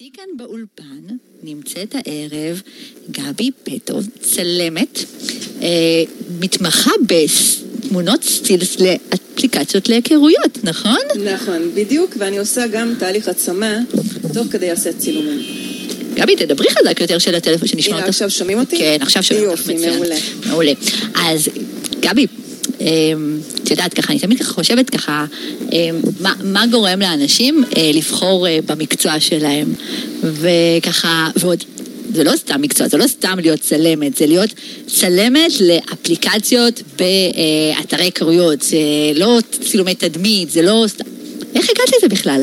איתי כאן באולפן נמצאת הערב גבי פטו, צלמת, אה, מתמחה בתמונות סטילס לאפליקציות להיכרויות, נכון? נכון, בדיוק, ואני עושה גם תהליך עצמה תוך כדי לעשות צילומים. גבי, תדברי חזק יותר של הטלפון שנשמע הנה, אותך. עכשיו שומעים אותי? כן, עכשיו שומעים אותך יופי, מצוין. מעולה. מעולה. אז גבי, את יודעת ככה, אני תמיד ככה חושבת ככה, אמ, מה, מה גורם לאנשים אה, לבחור אה, במקצוע שלהם, וככה, ועוד, זה לא סתם מקצוע, זה לא סתם להיות צלמת, זה להיות צלמת לאפליקציות באתרי היכרויות, זה לא צילומי תדמית, זה לא סתם... איך הגעת לזה בכלל?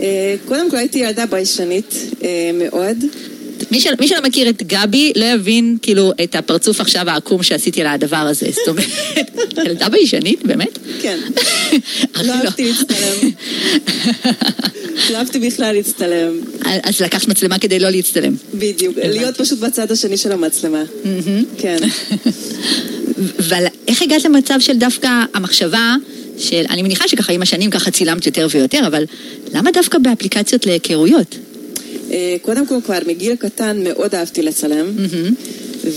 אה, קודם כל הייתי ילדה ביישנית אה, מאוד. מי, של, מי שלא מכיר את גבי לא יבין כאילו את הפרצוף עכשיו העקום שעשיתי על הדבר הזה. זאת אומרת, ילדה ביישנית, באמת? כן. הכי לא אהבתי להצטלם. לא אהבתי בכלל להצטלם. אז לקחת מצלמה כדי לא להצטלם. בדיוק. להיות פשוט בצד השני של המצלמה. כן. אבל איך הגעת למצב של דווקא המחשבה של, אני מניחה שככה עם השנים ככה צילמת יותר ויותר, אבל למה דווקא באפליקציות להיכרויות? אה, קודם כל כבר מגיל קטן מאוד אהבתי לצלם.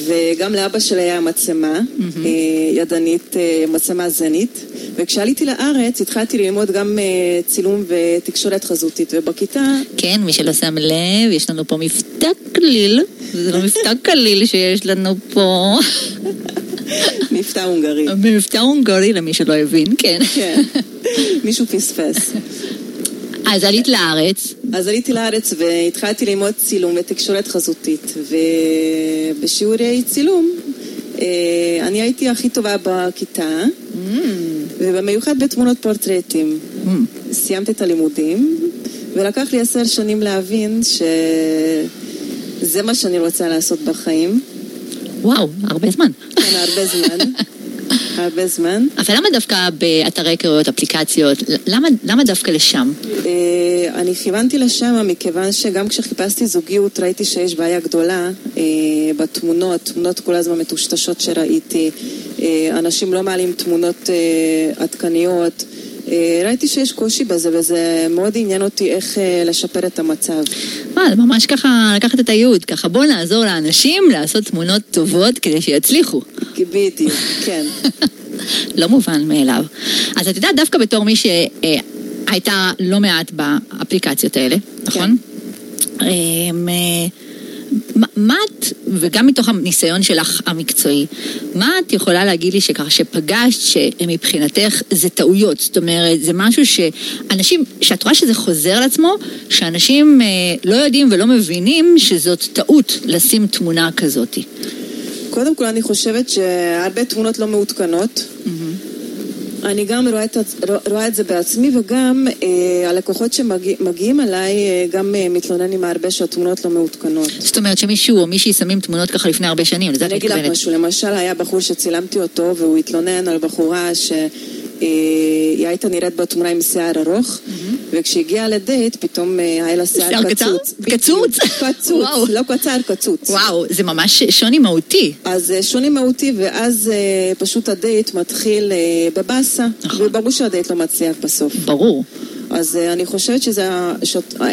וגם לאבא שלי היה מצלמה אה, ידנית, אה, מצלמה זנית. וכשעליתי לארץ התחלתי ללמוד גם צילום ותקשורת חזותית. ובכיתה כן, מי שלא שם לב, יש לנו פה מבטא קליל, זה לא מבטא קליל שיש לנו פה. מבטא הונגרי. מבטא הונגרי למי שלא הבין, כן. כן, מישהו פספס. אז עלית לארץ, אז עליתי לארץ והתחלתי ללמוד צילום ותקשורת חזותית, ובשיעורי צילום אה, אני הייתי הכי טובה בכיתה, ובמיוחד בתמונות פורטרטים. סיימתי את הלימודים, ולקח לי עשר שנים להבין שזה מה שאני רוצה לעשות בחיים. וואו, הרבה זמן. כן, הרבה זמן. הרבה זמן. אבל למה דווקא באתרי היכרויות, אפליקציות, למה, למה דווקא לשם? אה, אני כיוונתי לשם מכיוון שגם כשחיפשתי זוגיות ראיתי שיש בעיה גדולה אה, בתמונות, תמונות כל הזמן מטושטשות שראיתי, אה, אנשים לא מעלים תמונות עדכניות, ראיתי שיש קושי בזה וזה מאוד עניין אותי איך לשפר את המצב. וואל, ממש ככה לקחת את הייעוד, ככה בוא נעזור לאנשים לעשות תמונות טובות כדי שיצליחו. בדיוק, כן. לא מובן מאליו. אז את יודעת, דווקא בתור מי שהייתה לא מעט באפליקציות האלה, נכון? אמ, אה, מה את, וגם מתוך הניסיון שלך המקצועי, מה את יכולה להגיד לי שככה שפגשת שמבחינתך זה טעויות? זאת אומרת, זה משהו שאנשים, שאת רואה שזה חוזר על עצמו, שאנשים אה, לא יודעים ולא מבינים שזאת טעות לשים תמונה כזאת. קודם כל אני חושבת שהרבה תמונות לא מעודכנות. אני גם רואה את, רואה את זה בעצמי וגם אה, הלקוחות שמגיעים אליי אה, גם אה, מתלוננים הרבה שהתמונות לא מעודכנות. זאת אומרת שמישהו או מישהי שמים תמונות ככה לפני הרבה שנים, לזה את אני אגיד לך מתכוונת. משהו, למשל היה בחור שצילמתי אותו והוא התלונן על בחורה שהיא הייתה נראית בתמונה עם שיער ארוך וכשהגיעה לדייט פתאום אה, היה לה שיער? קצוץ. קצוץ? קצוץ. לא קצר, קצוץ. וואו, זה ממש שוני מהותי. אז אה, שוני מהותי, ואז אה, פשוט הדייט מתחיל בבאסה, נכון. וברור שהדייט לא מצליח בסוף. ברור. אז אני חושבת שזה,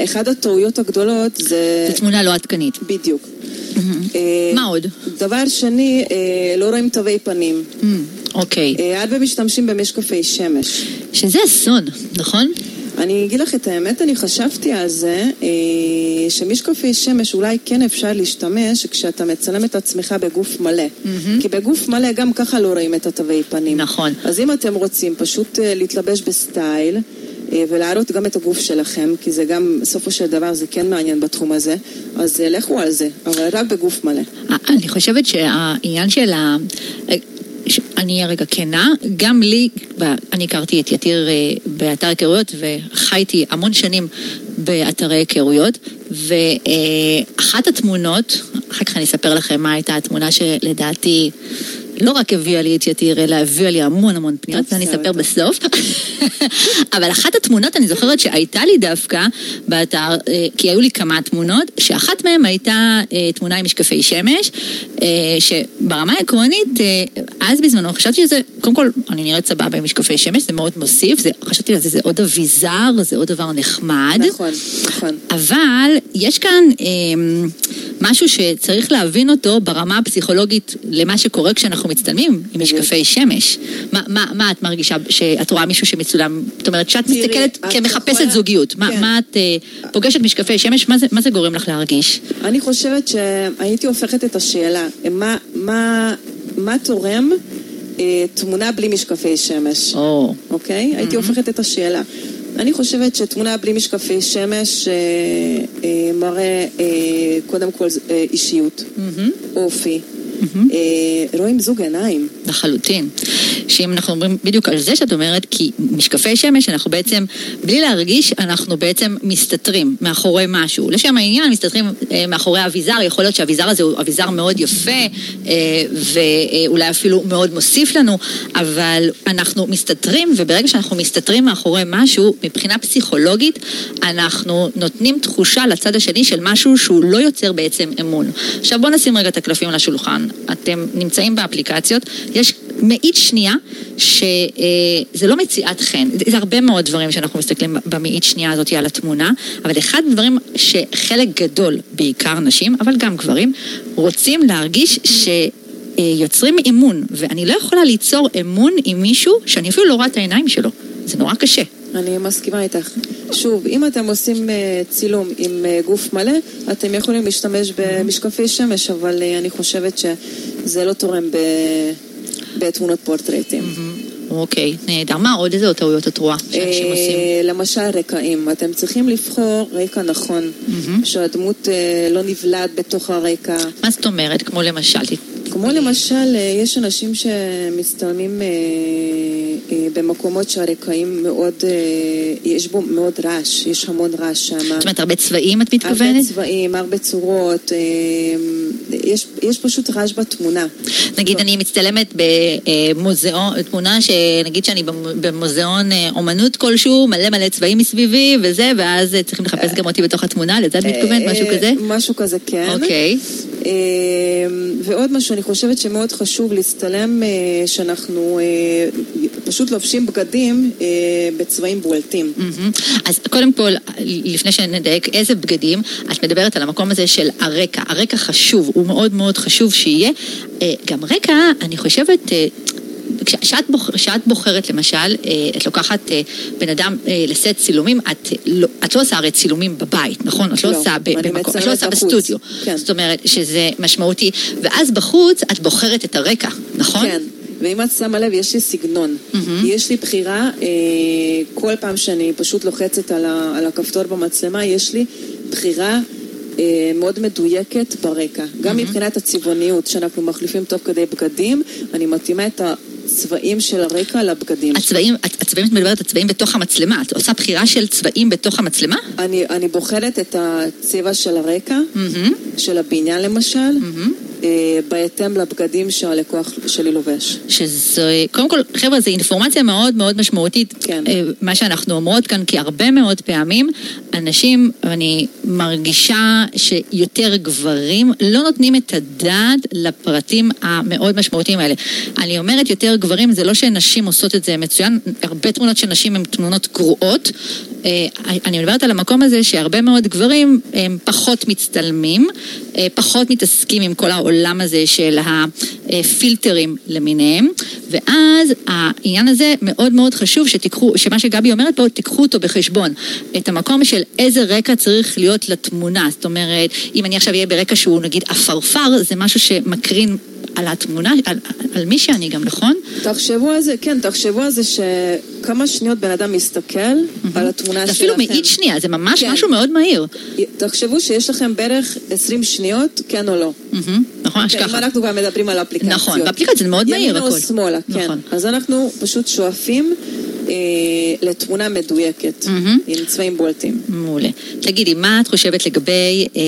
אחת הטעויות הגדולות זה... זו תמונה לא עדכנית. בדיוק. אה, מה עוד? דבר שני, לא רואים תווי פנים. Mm, אוקיי. הרבה משתמשים במשקפי שמש. שזה אסון, נכון? אני אגיד לך את האמת, אני חשבתי על זה, אה, שמשקפי שמש אולי כן אפשר להשתמש כשאתה מצלם את עצמך בגוף מלא. כי בגוף מלא גם ככה לא רואים את התווי פנים. נכון. אז אם אתם רוצים פשוט אה, להתלבש בסטייל אה, ולהראות גם את הגוף שלכם, כי זה גם, בסופו של דבר זה כן מעניין בתחום הזה, אז לכו על זה, אבל רק בגוף מלא. אני חושבת שהעניין של ה... אני אהיה רגע כנה, גם לי, אני הכרתי את יתיר אה, באתר היכרויות וחייתי המון שנים באתרי היכרויות ואחת התמונות, אחר כך אני אספר לכם מה הייתה התמונה שלדעתי לא רק הביאה לי את יתיר, אלא הביאה לי המון המון פניות, ואני אספר בסוף. אבל אחת התמונות, אני זוכרת שהייתה לי דווקא באתר, אה, כי היו לי כמה תמונות, שאחת מהן הייתה אה, תמונה עם משקפי שמש, אה, שברמה העקרונית, אז בזמנו חשבתי שזה, קודם כל, אני נראית סבבה עם משקפי שמש, זה מאוד מוסיף, זה, חשבתי לזה, זה עוד אביזר, זה עוד דבר נחמד. נכון, נכון. אבל יש כאן משהו שצריך להבין אותו ברמה הפסיכולוגית למה שקורה כשאנחנו מצטלמים עם משקפי שמש. מה, מה, מה את מרגישה שאת רואה מישהו שמצולם? זאת אומרת, כשאת מסתכלת כמחפשת יכולה... זוגיות, כן. מה, מה את אה, פוגשת משקפי שמש, מה זה, מה זה גורם לך להרגיש? אני חושבת שהייתי הופכת את השאלה, מה, מה, מה תורם אה, תמונה בלי משקפי שמש, או. אוקיי? הייתי הופכת את השאלה. אני חושבת שתמונה בלי משקפי שמש אה, אה, מראה אה, קודם כל אישיות. אופי. אה, רואים זוג עיניים. לחלוטין. שאם אנחנו אומרים בדיוק על זה שאת אומרת, כי משקפי שמש, אנחנו בעצם, בלי להרגיש, אנחנו בעצם מסתתרים מאחורי משהו. לשם העניין, מסתתרים אה, מאחורי אביזר, יכול להיות שהאביזר הזה הוא אביזר מאוד יפה, אה, ואולי אפילו מאוד מוסיף לנו, אבל אנחנו מסתתרים, וברגע שאנחנו מסתתרים מאחורי משהו, מבחינה פסיכולוגית, אנחנו נותנים תחושה לצד השני של משהו שהוא לא יוצר בעצם אמון. עכשיו בואו נשים רגע את הקלפים על השולחן. אתם נמצאים באפליקציות, יש מאית שנייה שזה לא מציאת חן, זה הרבה מאוד דברים שאנחנו מסתכלים במאית שנייה הזאת על התמונה, אבל אחד הדברים שחלק גדול, בעיקר נשים, אבל גם גברים, רוצים להרגיש ש... יוצרים אמון, ואני לא יכולה ליצור אמון עם מישהו שאני אפילו לא רואה את העיניים שלו. זה נורא קשה. אני מסכימה איתך. שוב, אם אתם עושים אה, צילום עם אה, גוף מלא, אתם יכולים להשתמש במשקפי שמש, אבל אה, אני חושבת שזה לא תורם בתמונות פורטרטים. אוקיי, נהדר. מה עוד איזה טעויות את רואה שאנשים עושים? למשל רקעים. אתם צריכים לבחור רקע נכון, שהדמות לא נבלעת בתוך הרקע. מה זאת אומרת? כמו למשל, כמו למשל, יש אנשים שמצטלמים במקומות שהרקעים מאוד, יש בו מאוד רעש, יש המון רעש שם. זאת אומרת, הרבה צבעים את מתכוונת? הרבה צבעים, הרבה צורות, יש, יש פשוט רעש בתמונה. נגיד, אני מצטלמת במוזיאון, תמונה שנגיד שאני במוזיאון אומנות כלשהו, מלא מלא צבעים מסביבי וזה, ואז צריכים לחפש גם אותי בתוך התמונה, לזה את מתכוונת? משהו כזה? משהו כזה, כן. אוקיי. ועוד משהו, אני חושבת שמאוד חשוב להצטלם אה, שאנחנו אה, פשוט לובשים בגדים אה, בצבעים בולטים. אז קודם כל, לפני שנדייק איזה בגדים, את מדברת על המקום הזה של הרקע. הרקע חשוב, הוא מאוד מאוד חשוב שיהיה. גם רקע, אני חושבת... כשאת בוח, בוחרת למשל, את לוקחת בן אדם לסט צילומים, את לא, את לא עושה הרי צילומים בבית, נכון? את לא, לא עושה במקום, את לא עושה בסטודיו. כן. זאת אומרת שזה משמעותי. ואז בחוץ את בוחרת את הרקע, נכון? כן. ואם את שמה לב, יש לי סגנון. Mm-hmm. יש לי בחירה, אה, כל פעם שאני פשוט לוחצת על, ה, על הכפתור במצלמה, יש לי בחירה אה, מאוד מדויקת ברקע. גם mm-hmm. מבחינת הצבעוניות, שאנחנו מחליפים תוך כדי בגדים, אני מתאימה את ה... הצבעים של הרקע לבגדים. הצבעים, הצבעים, את מדברת על צבעים בתוך המצלמה. את עושה בחירה של צבעים בתוך המצלמה? אני, אני בוחרת את הצבע של הרקע, mm-hmm. של הבניין למשל. Mm-hmm. אה, בהתאם לבגדים שהלקוח שלי לובש. שזה, קודם כל, חבר'ה, זו אינפורמציה מאוד מאוד משמעותית, כן. אה, מה שאנחנו אומרות כאן, כי הרבה מאוד פעמים אנשים, אני מרגישה שיותר גברים לא נותנים את הדעת לפרטים המאוד משמעותיים האלה. אני אומרת יותר גברים, זה לא שנשים עושות את זה מצוין, הרבה תמונות של נשים הן תמונות גרועות. אה, אני מדברת על המקום הזה שהרבה מאוד גברים הם פחות מצטלמים, פחות מתעסקים עם כל. העולם הזה של הפילטרים למיניהם, ואז העניין הזה מאוד מאוד חשוב שתיקחו, שמה שגבי אומרת פה, תיקחו אותו בחשבון. את המקום של איזה רקע צריך להיות לתמונה. זאת אומרת, אם אני עכשיו אהיה ברקע שהוא נגיד עפרפר, זה משהו שמקרין על התמונה, על, על מי שאני גם, נכון? תחשבו על זה, כן, תחשבו על זה שכמה שניות בן אדם מסתכל mm-hmm. על התמונה שלכם. אפילו מאית שנייה, זה ממש כן. משהו מאוד מהיר. תחשבו שיש לכם בערך 20 שניות, כן או לא. Mm-hmm. נכון, כן, אם אנחנו כבר מדברים על אפליקציות. נכון, באפליקציה זה מאוד מהיר הכל. ימינה או שמאלה, כן. נכון. אז אנחנו פשוט שואפים... אה, לתמונה מדויקת, מהמם. עם צבעים בולטים. מעולה. תגידי, מה את חושבת לגבי... אה,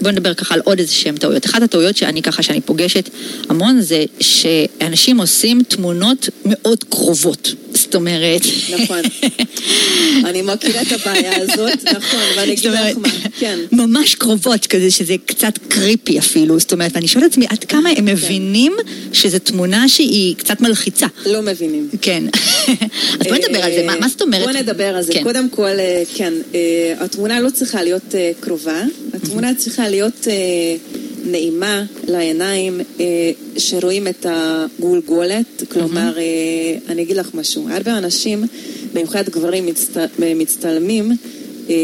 בוא נדבר ככה על עוד איזה שהם טעויות. אחת הטעויות שאני ככה, שאני פוגשת המון, זה שאנשים עושים תמונות מאוד קרובות. זאת אומרת... נכון. אני מכירה את הבעיה הזאת, נכון, ואני אגיד לך מה, כן. ממש קרובות, כזה שזה קצת קריפי אפילו, זאת אומרת, ואני שואלת את עצמי, עד כמה הם מבינים שזו תמונה שהיא קצת מלחיצה? לא מבינים. כן. אז בואי נדבר על זה, מה- זאת אומרת? בוא נדבר על זה. כן. קודם כל, אה, כן, אה, התמונה לא צריכה להיות אה, קרובה, התמונה צריכה להיות נעימה לעיניים, אה, שרואים את הגולגולת, כלומר, אה, אני אגיד לך משהו, הרבה אנשים, במיוחד גברים מצט- מצטלמים, אה,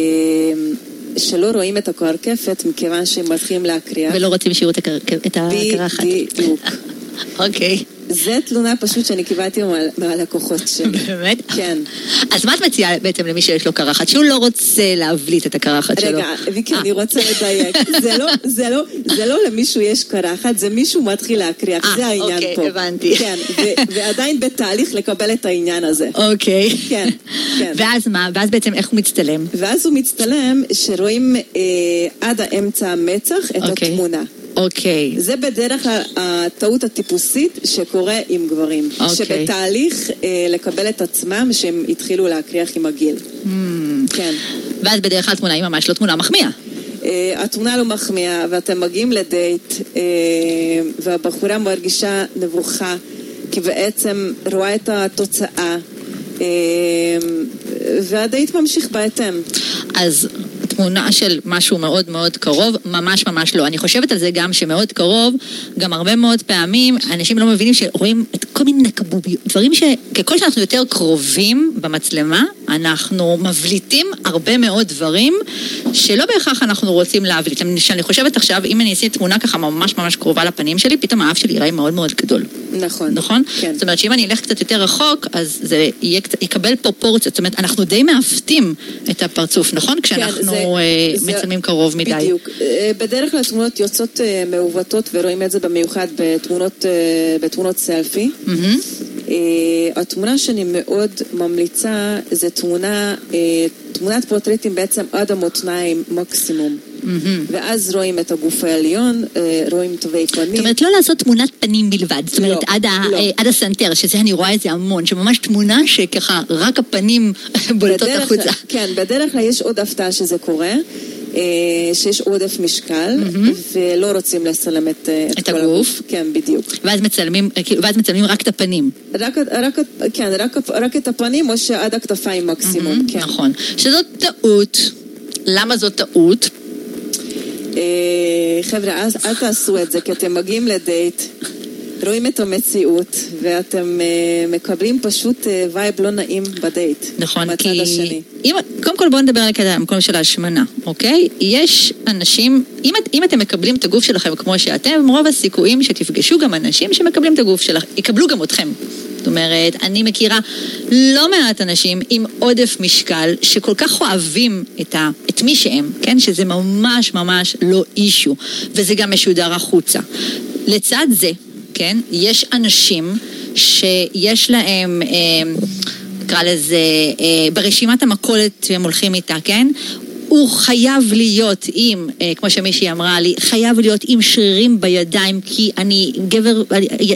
שלא רואים את הקרקפת מכיוון שהם מתחילים להקריח. ולא רוצים שיראו את הקרחת. בדיוק. אוקיי. זה תלונה פשוט שאני קיבלתי מה- מהלקוחות שלי. באמת? כן. אז מה את מציעה בעצם למי שיש לו קרחת, שהוא לא רוצה להבליט את הקרחת שלו? רגע, ויקי, אה. אני רוצה לדייק. זה לא, לא, זה לא למישהו יש קרחת, זה מישהו מתחיל להקריח, אה, זה העניין אוקיי, פה. הבנתי. כן, ועדיין בתהליך לקבל את העניין הזה. אוקיי. כן, כן. ואז מה? ואז בעצם איך הוא מצטלם? ואז הוא מצטלם שרואים אה, עד האמצע המצח את אוקיי. התמונה. אוקיי. זה בדרך כלל הטעות הטיפוסית שקורה עם גברים. אוקיי. שבתהליך אה, לקבל את עצמם שהם התחילו להקריח עם הגיל. Hmm. כן. ואז בדרך כלל התמונה היא ממש לא תמונה מחמיאה. אה, התמונה לא מחמיאה, ואתם מגיעים לדייט, אה, והבחורה מרגישה נבוכה, כי בעצם רואה את התוצאה, אה, והדייט ממשיך בהתאם. אז תמונה של משהו מאוד מאוד קרוב, ממש ממש לא. אני חושבת על זה גם שמאוד קרוב, גם הרבה מאוד פעמים אנשים לא מבינים שרואים את כל מיני נקבוביות, דברים שככל שאנחנו יותר קרובים במצלמה, אנחנו מבליטים הרבה מאוד דברים שלא בהכרח אנחנו רוצים להבליט. שאני חושבת עכשיו, אם אני אעשה תמונה ככה ממש ממש קרובה לפנים שלי, פתאום האף שלי ייראה מאוד מאוד גדול. נכון. נכון? כן. זאת אומרת שאם אני אלך קצת יותר רחוק, אז זה יהיה, יקבל פרופורציות. זאת אומרת, אנחנו די מעוותים את הפרצוף, נכון? כשאנחנו כן, זה- אה, זה- מצלמים קרוב מדי. בדיוק. אה, בדרך כלל תמונות יוצאות אה, מעוותות, ורואים את זה במיוחד בתמונות, בתמונות סלפי. אה, התמונה שאני מאוד ממליצה זה תמונה, תמונת פורטרטים בעצם עד המותניים מקסימום. מהמם. ואז רואים את הגוף העליון, אה, רואים תווי פנים. זאת אומרת, לא לעשות תמונת פנים בלבד. זאת אומרת, לא, עד, ה, לא. אה, עד הסנטר, שזה אני רואה את זה המון, שממש תמונה שככה רק הפנים בולטות החוצה. כן, בדרך כלל יש עוד הפתעה שזה קורה, אה, שיש עודף משקל, ולא רוצים לצלם את, אה, את כל הגוף. כן, בדיוק. ואז מצלמים, כאילו, ואז מצלמים רק את הפנים. רק, רק, כן, רק, רק את הפנים או שעד הכתפיים מקסימום, כן. נכון. שזאת טעות. למה זאת טעות? אה, חבר'ה, אל, אל תעשו את זה, כי אתם מגיעים לדייט, רואים את המציאות, ואתם אה, מקבלים פשוט אה, vibe לא נעים בדייט. נכון, כי... השני. אם, קודם כל בואו נדבר על המקום של ההשמנה, אוקיי? יש אנשים, אם, את- אם אתם מקבלים את הגוף שלכם כמו שאתם, רוב הסיכויים שתפגשו גם אנשים שמקבלים את הגוף שלכם, יקבלו גם אתכם. זאת אומרת, אני מכירה לא מעט אנשים עם עודף משקל שכל כך אוהבים את, ה, את מי שהם, כן? שזה ממש ממש לא אישו, וזה גם משודר החוצה. לצד זה, כן, יש אנשים שיש להם... אה, נקרא לזה, אה, ברשימת המכולת שהם הולכים איתה, כן? הוא חייב להיות עם, אה, כמו שמישהי אמרה לי, חייב להיות עם שרירים בידיים, כי אני גבר,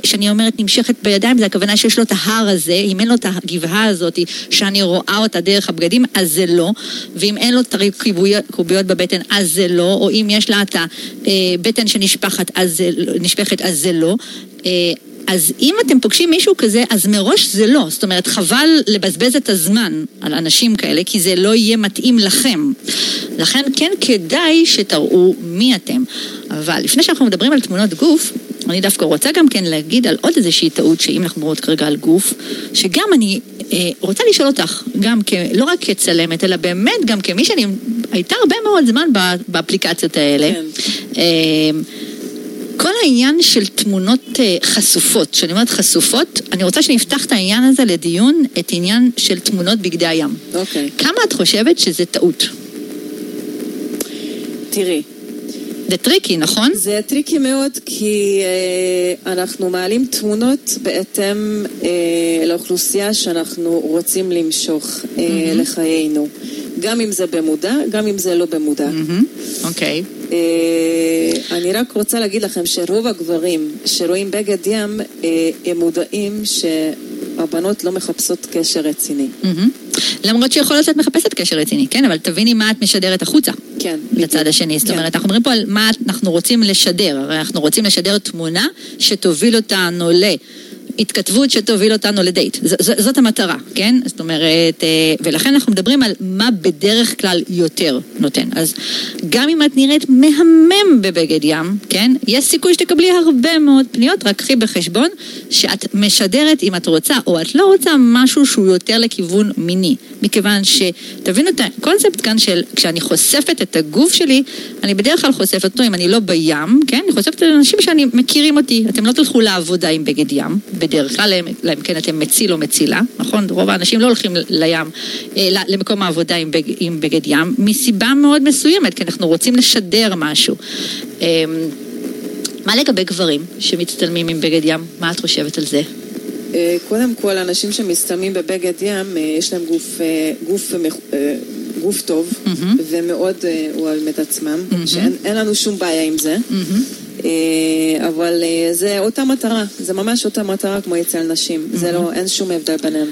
כשאני אומרת נמשכת בידיים, זה הכוונה שיש לו את ההר הזה, אם אין לו את הגבעה הזאת, שאני רואה אותה דרך הבגדים, אז זה לא, ואם אין לו את הקוביות קוביות בבטן, אז זה לא, או אם יש לה את הבטן שנשפכת, אז זה, נשפכת, אז זה לא. אז אם אתם פוגשים מישהו כזה, אז מראש זה לא. זאת אומרת, חבל לבזבז את הזמן על אנשים כאלה, כי זה לא יהיה מתאים לכם. לכן כן כדאי שתראו מי אתם. אבל לפני שאנחנו מדברים על תמונות גוף, אני דווקא רוצה גם כן להגיד על עוד איזושהי טעות, שאם אנחנו מדברות כרגע על גוף, שגם אני אה, רוצה לשאול אותך, גם כ, לא רק כצלמת, אלא באמת גם כמי שאני הייתה הרבה מאוד זמן באפליקציות האלה. כן. אה, כל העניין של תמונות אה, חשופות, כשאני אומרת חשופות, אני רוצה שנפתח את העניין הזה לדיון, את עניין של תמונות בגדי הים. אוקיי. כמה את חושבת שזה טעות? תראי, זה טריקי, נכון? זה טריקי מאוד, כי אה, אנחנו מעלים תמונות בהתאם אה, לאוכלוסייה שאנחנו רוצים למשוך אה, mm-hmm. לחיינו. גם אם זה במודע, גם אם זה לא במודע. אוקיי. Mm-hmm. Okay. אה, אני רק רוצה להגיד לכם שרוב הגברים שרואים בגד ים, אה, הם מודעים שהבנות לא מחפשות קשר רציני. Mm-hmm. למרות שיכול להיות שאת מחפשת קשר רציני, כן? אבל תביני מה את משדרת החוצה. כן. לצד השני. זאת כן. אומרת, אנחנו מדברים פה על מה אנחנו רוצים לשדר. הרי אנחנו רוצים לשדר תמונה שתוביל אותנו ל... התכתבות שתוביל אותנו לדייט. ז- ז- זאת המטרה, כן? זאת אומרת, אה, ולכן אנחנו מדברים על מה בדרך כלל יותר נותן. אז גם אם את נראית מהמם בבגד ים, כן? יש סיכוי שתקבלי הרבה מאוד פניות, רק קחי בחשבון שאת משדרת, אם את רוצה או את לא רוצה, משהו שהוא יותר לכיוון מיני. מכיוון שתבינו את הקונספט כאן של כשאני חושפת את הגוף שלי, אני בדרך כלל חושפת אותו אם אני לא בים, כן? אני חושפת את האנשים שאני מכירים אותי. אתם לא תלכו לעבודה עם בגד ים, בדרך כלל, אלא אם כן אתם מציל או מצילה, נכון? רוב האנשים לא הולכים לים, אה, למקום העבודה עם, בג, עם בגד ים, מסיבה מאוד מסוימת, כי אנחנו רוצים לשדר משהו. אה, מה לגבי גברים שמצטלמים עם בגד ים? מה את חושבת על זה? אה, קודם כל, אנשים שמסתמים בבגד ים, אה, יש להם גוף, גוף, גוף טוב, מהמם. ומאוד אוהבים את עצמם, מהמם. שאין אין לנו שום בעיה עם זה. מהמם. אה, אבל אה, זה אותה מטרה, זה ממש אותה מטרה כמו אצל נשים, זה לא, אין שום הבדל ביניהם.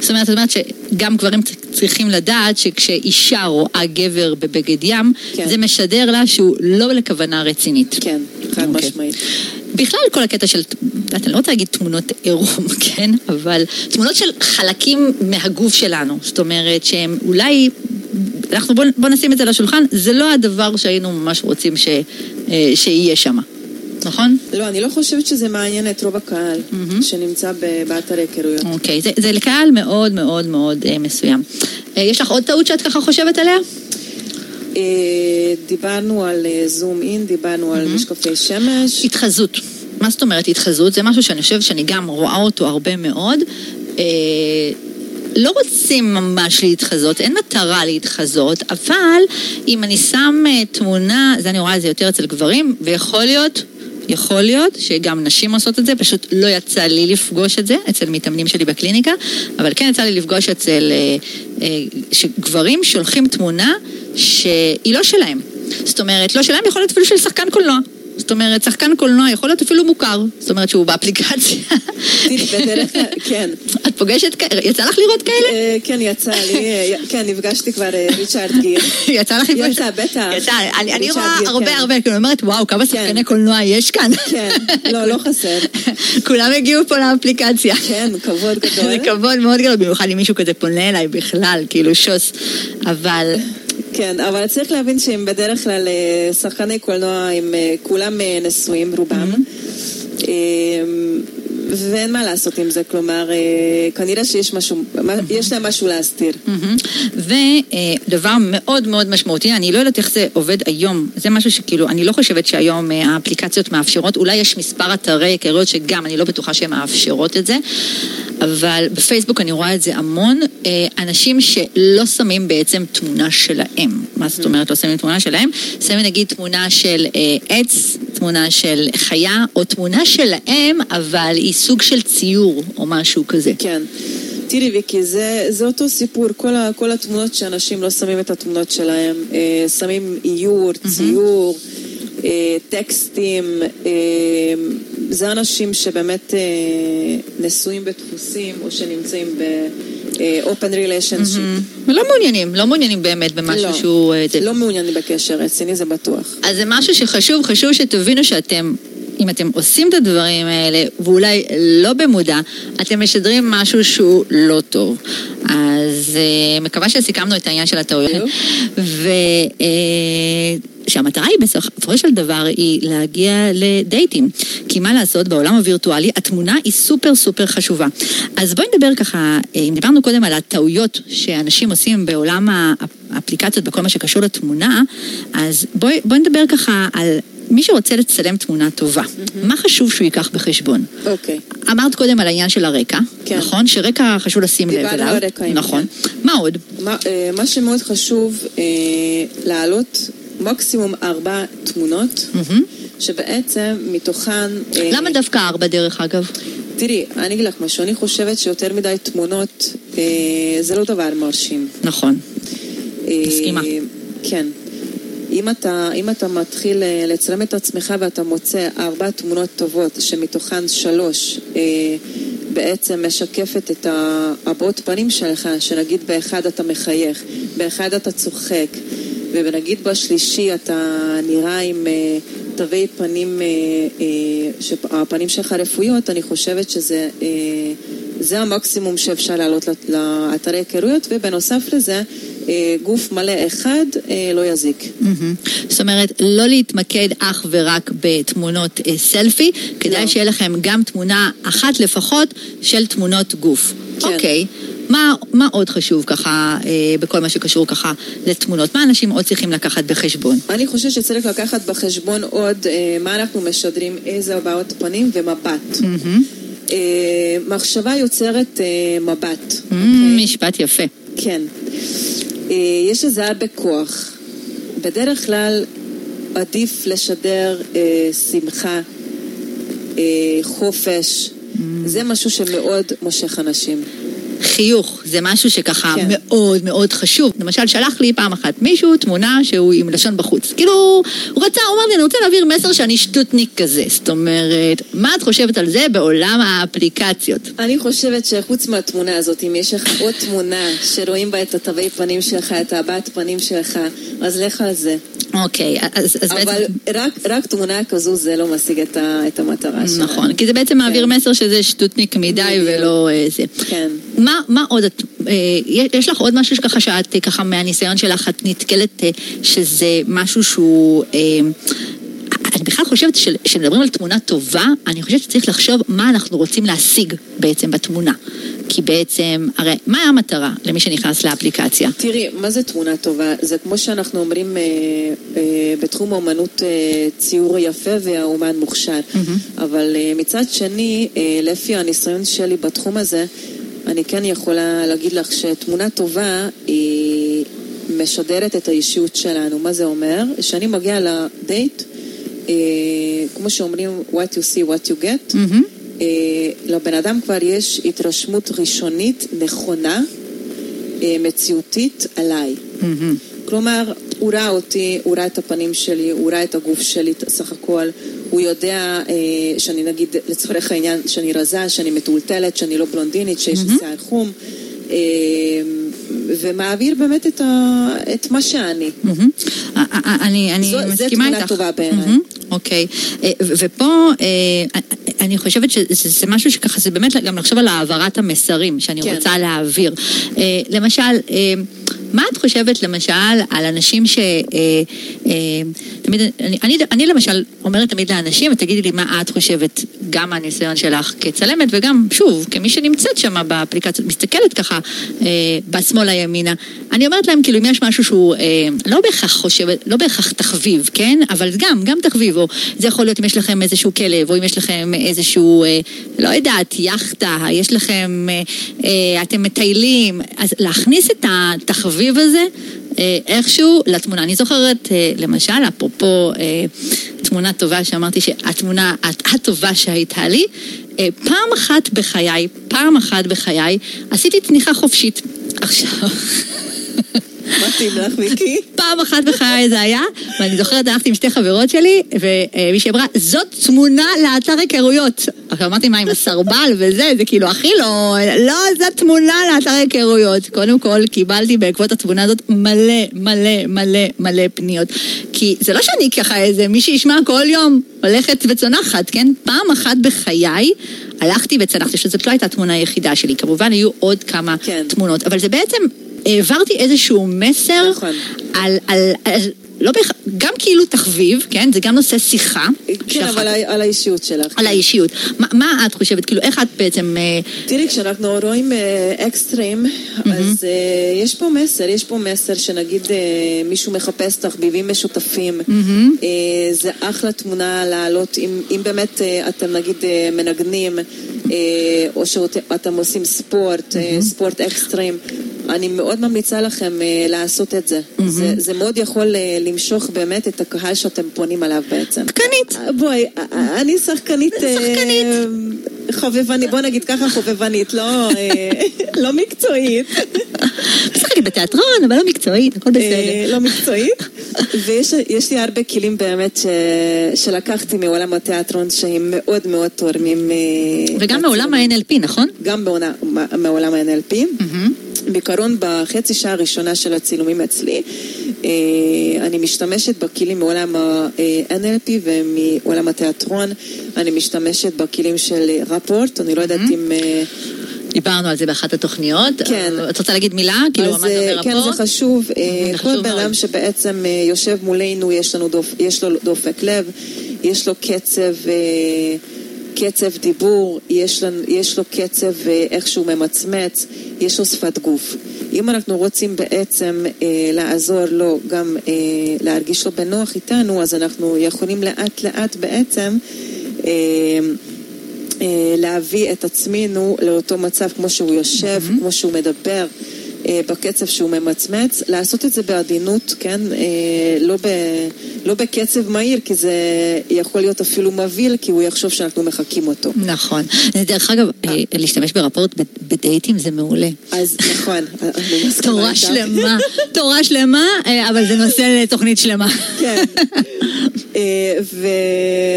זאת אומרת, זאת אומרת שגם גברים צריכים לדעת שכשאישה רואה גבר בבגד ים, כן. זה משדר לה שהוא לא לכוונה רצינית. כן, חד אוקיי. משמעית. בכלל כל הקטע של, אני לא רוצה להגיד תמונות עירום, כן? אבל תמונות של חלקים מהגוף שלנו. זאת אומרת שהם אולי, אנחנו בוא, בוא נשים את זה על השולחן, זה לא הדבר שהיינו ממש רוצים ש, שיהיה שם, נכון? לא, אני לא חושבת שזה מעניין את רוב הקהל מהמם. שנמצא באתר היכרויות. אוקיי, זה, זה לקהל מאוד מאוד מאוד אה, מסוים. אה, יש לך עוד טעות שאת ככה חושבת עליה? אה, דיברנו על אה, זום אין, דיברנו על משקפי שמש. התחזות. מה זאת אומרת התחזות? זה משהו שאני חושבת שאני גם רואה אותו הרבה מאוד. אה, לא רוצים ממש להתחזות, אין מטרה להתחזות, אבל אם אני שם אה, תמונה, זה אני רואה את זה יותר אצל גברים, ויכול להיות, יכול להיות שגם נשים עושות את זה, פשוט לא יצא לי לפגוש את זה אצל מתאמנים שלי בקליניקה, אבל כן יצא לי לפגוש אצל אה, אה, שגברים שולחים תמונה שהיא לא שלהם. זאת אומרת, לא שלהם, יכול להיות אפילו של שחקן קולנוע. זאת אומרת, שחקן קולנוע יכול להיות אפילו מוכר, זאת אומרת שהוא באפליקציה. כן. את פוגשת כאלה? יצא לך לראות כאלה? אה, כן, יצא לי, אה, כן, נפגשתי כבר אה, ריצ'רד גיר. יצא לך לפגוש? יצא, בטח. יצא, אני, רואה הרבה כן. הרבה, כאילו, אומרת, וואו, כמה שחקני קולנוע יש כאן. כן, לא, לא חסר. כולם הגיעו פה לאפליקציה. כן, כבוד גדול. זה כבוד מאוד גדול, במיוחד אם מישהו כזה פונה אליי בכלל, כאילו שוס. אבל כן, אבל צריך להבין שהם בדרך כלל אה, שחקני קולנוע, הם אה, כולם אה, נשואים, רובם. אה, ואין מה לעשות עם זה, כלומר, אה, כנראה שיש משהו, יש להם משהו להסתיר. ודבר מאוד מאוד משמעותי, אני לא יודעת איך זה עובד היום, זה משהו שכאילו, אני לא חושבת שהיום אה, האפליקציות מאפשרות, אולי יש מספר אתרי היכרויות שגם, אני לא בטוחה שהן מאפשרות את זה, אבל בפייסבוק אני רואה את זה המון, אה, אנשים שלא שמים בעצם תמונה שלהם. מה זאת אומרת לא שמים תמונה שלהם? שמים נגיד תמונה של עץ, תמונה של חיה, או תמונה שלהם, אבל היא סוג של ציור או משהו כזה. כן. תראי ויקי, זה, זה אותו סיפור, כל, ה, כל התמונות שאנשים לא שמים את התמונות שלהם, אה, שמים איור, ציור, אה, טקסטים, אה, זה אנשים שבאמת אה, נשואים בדפוסים או שנמצאים ב-open relationship. ולא מעוניינים, לא מעוניינים באמת במשהו לא, שהוא... אה, זה- לא מעוניינים בקשר רציני, זה בטוח. אז זה משהו שחשוב, חשוב שתבינו שאתם, אם אתם עושים את הדברים האלה, ואולי לא במודע, אתם משדרים משהו שהוא לא טוב. אז אה, מקווה שסיכמנו את העניין של הטעויות. ושהמטרה היא בסופו של דבר היא להגיע לדייטים. כי מה לעשות, בעולם הווירטואלי התמונה היא סופר סופר חשובה. אז בואי נדבר ככה, אה, אם דיברנו קודם על הטעויות שאנשים עושים בעולם האפליקציות בכל מה שקשור לתמונה, אז בואי, בואי נדבר ככה על מי שרוצה לצלם תמונה טובה. מה חשוב שהוא ייקח בחשבון? אוקיי. אמרת קודם על העניין של הרקע, כן. נכון? שרקע חשוב לשים לב דיברנו אליו. על רקעים, נכון. כן. מה עוד? מה, אה, מה שמאוד חשוב, אה, להעלות מקסימום ארבע תמונות, מהמם. שבעצם מתוכן... אה, למה דווקא ארבע דרך אגב? תראי, אני אגיד לך משהו, אני חושבת שיותר מדי תמונות אה, זה לא דבר מרשים. נכון. אה, מסכימה. כן. אם אתה, אם אתה מתחיל אה, לצלם את עצמך ואתה מוצא ארבע תמונות טובות, שמתוכן שלוש אה, בעצם משקפת את הבעות פנים שלך, שנגיד באחד אתה מחייך, באחד אתה צוחק, ונגיד בשלישי אתה נראה עם אה, תווי פנים, אה, אה, שהפנים שלך רפואיות, אני חושבת שזה... אה, זה המקסימום שאפשר לעלות לת- לאתרי היכרויות, ובנוסף לזה, גוף מלא אחד אה, לא יזיק. זאת אומרת, לא להתמקד אך ורק בתמונות אה, סלפי, כדאי לא. שיהיה לכם גם תמונה אחת לפחות של תמונות גוף. כן. אוקיי. מה, מה עוד חשוב ככה, אה, בכל מה שקשור ככה לתמונות? מה אנשים עוד צריכים לקחת בחשבון? אני חושבת שצריך לקחת בחשבון עוד אה, מה אנחנו משדרים, איזה הבעות פנים ומבט. מהמם. אה, מחשבה יוצרת אה, מבט. מהמם, משפט יפה. כן. אה, יש לזה הרבה כוח. בדרך כלל עדיף לשדר אה, שמחה, אה, חופש. זה משהו שמאוד מושך אנשים. חיוך זה משהו שככה כן. מאוד מאוד חשוב. למשל, שלח לי פעם אחת מישהו תמונה שהוא עם לשון בחוץ. כאילו, הוא רצה, הוא אמר לי, אני רוצה להעביר מסר שאני שטוטניק כזה. זאת אומרת, מה את חושבת על זה בעולם האפליקציות? אני חושבת שחוץ מהתמונה הזאת, אם יש לך עוד תמונה שרואים בה את התווי פנים שלך, את הבעת פנים שלך, אז לך על זה. אוקיי, אז, אז אבל בעצם... רק, רק תמונה כזו זה לא משיג את, ה, את המטרה שלנו. נכון, כי זה בעצם מעביר כן. מסר שזה שטוטניק מדי בדיוק. ולא אה, זה. כן. מה, מה עוד את, אה, יש לך עוד משהו שככה שאת אה, ככה מהניסיון שלך את נתקלת אה, שזה משהו שהוא... אני בכלל חושבת שכשמדברים על תמונה טובה, אני חושבת שצריך לחשוב מה אנחנו רוצים להשיג בעצם בתמונה. כי בעצם, הרי מה המטרה למי שנכנס לאפליקציה? תראי, מה זה תמונה טובה? זה כמו שאנחנו אומרים אה, אה, בתחום האומנות אה, ציור יפה והאומן מוכשר. אבל אה, מצד שני, אה, לפי הניסיון שלי בתחום הזה, אני כן יכולה להגיד לך שתמונה טובה היא משדרת את האישיות שלנו. מה זה אומר? כשאני מגיעה לדייט, כמו שאומרים, what you see, what you get. אה, לבן אדם כבר יש התרשמות ראשונית נכונה, אה, מציאותית עליי. מהמם. כלומר, הוא ראה אותי, הוא ראה את הפנים שלי, הוא ראה את הגוף שלי סך הכל, הוא יודע אה, שאני נגיד, לצורך העניין, שאני רזה, שאני מטולטלת, שאני לא בלונדינית, שיש לי שיער חום, אה, ומעביר באמת את, ה, את מה שאני. אה, אה, אני אני זו- מסכימה תמונה איתך. טובה בעיניי. מהמם. אוקיי. אה, ופה אה, אני חושבת שזה זה משהו שככה, זה באמת גם לחשוב על העברת המסרים שאני כן. רוצה להעביר. אה, למשל, מה את חושבת למשל על אנשים ש... אה, אה, תמיד, אני, אני, אני למשל אומרת תמיד לאנשים, ותגידי לי מה את חושבת, גם מהניסיון שלך כצלמת, וגם, שוב, כמי שנמצאת שם באפליקציות, מסתכלת ככה אה, בשמאלה ימינה, אני אומרת להם, כאילו, אם יש משהו שהוא אה, לא בהכרח חושבת, לא בהכרח תחביב, כן? אבל גם, גם תחביב, או זה יכול להיות אם יש לכם איזשהו כלב, או אם יש לכם איזשהו, אה, לא יודעת, יאכטה, יש לכם, אה, אה, אתם מטיילים, אז להכניס את התחביב הזה אה, איכשהו לתמונה. אני זוכרת, אה, למשל, אפרופו אה, תמונה טובה שאמרתי שהתמונה הטובה שהייתה לי, פעם אחת בחיי, פעם אחת בחיי, עשיתי תניחה חופשית. עכשיו... מתאים לך, מיקי? פעם אחת בחיי זה היה, ואני זוכרת, הלכתי עם שתי חברות שלי, ומישהי אמרה, זאת תמונה לאתר היכרויות. עכשיו אמרתי, מה עם הסרבל וזה, זה כאילו, הכי לא, לא, זאת תמונה לאתר היכרויות. קודם כל, קיבלתי בעקבות התמונה הזאת מלא, מלא, מלא, מלא פניות. כי זה לא שאני ככה איזה, מי שישמע כל יום הולכת וצונחת, כן? פעם אחת בחיי הלכתי וצנחתי, שזאת לא הייתה התמונה היחידה שלי. כמובן, היו עוד כמה כן. תמונות, אבל זה בעצם... העברתי איזשהו מסר נכון. על, על, על לא בהכרח, גם כאילו תחביב, כן? זה גם נושא שיחה. כן, אבל על- האישיות שלך. על האישיות. מה, מה את חושבת? כאילו, איך את בעצם... אה, תראי, כשאנחנו רואים אה, אקסטרים, אז אה, יש פה מסר, יש פה מסר שנגיד אה, מישהו מחפש תחביבים משותפים. אה, זה אחלה תמונה לעלות, אם, אם באמת אה, אתם נגיד אה, מנגנים, אה, או שאתם עושים ספורט, אה, ספורט אקסטרים. אני מאוד ממליצה לכם אה, לעשות את זה. זה. זה מאוד יכול אה, למשוך באמת את הקהל שאתם פונים עליו בעצם. שחקנית. אה, בואי, אה, אה, אני שחקנית... שחקנית. חובבנית, בוא נגיד ככה חובבנית, לא, לא מקצועית. משחקת בתיאטרון, אבל לא מקצועית, הכל בסדר. לא מקצועית, ויש יש לי הרבה כלים באמת ש, שלקחתי מעולם התיאטרון שהם מאוד מאוד תורמים. וגם מעולם ה-NLP, נכון? גם מעולם ה-NLP. בעיקרון בחצי שעה הראשונה של הצילומים אצלי, אה, אני משתמשת בכלים מעולם ה-NLP ומעולם התיאטרון, אני משתמשת בכלים של רפורט, אני לא יודעת אם... אה, דיברנו על זה באחת התוכניות. כן. את רוצה להגיד מילה? כאילו, אז מה זה אה, אומר כן, רפורט? זה חשוב. כל בן. אדם שבעצם יושב מולנו, יש, לנו דופ, יש לו דופק לב, יש לו קצב, קצב דיבור, יש, לנו, יש לו קצב איך שהוא ממצמץ, יש לו שפת גוף. אם אנחנו רוצים בעצם אה, לעזור לו גם אה, להרגיש לו בנוח איתנו, אז אנחנו יכולים לאט לאט בעצם אה, אה, להביא את עצמנו לאותו מצב כמו שהוא יושב, Mm-hmm. כמו שהוא מדבר, בקצב שהוא ממצמץ, לעשות את זה בעדינות, כן? אה, לא, ב, לא בקצב מהיר, כי זה יכול להיות אפילו מבהיל, כי הוא יחשוב שאנחנו מחקים אותו. נכון. דרך אגב, אה, להשתמש ברפורט בדייטים זה מעולה. אז נכון, תורה. שלמה, תורה שלמה, אה, אבל זה נושא לתוכנית שלמה. כן. אה,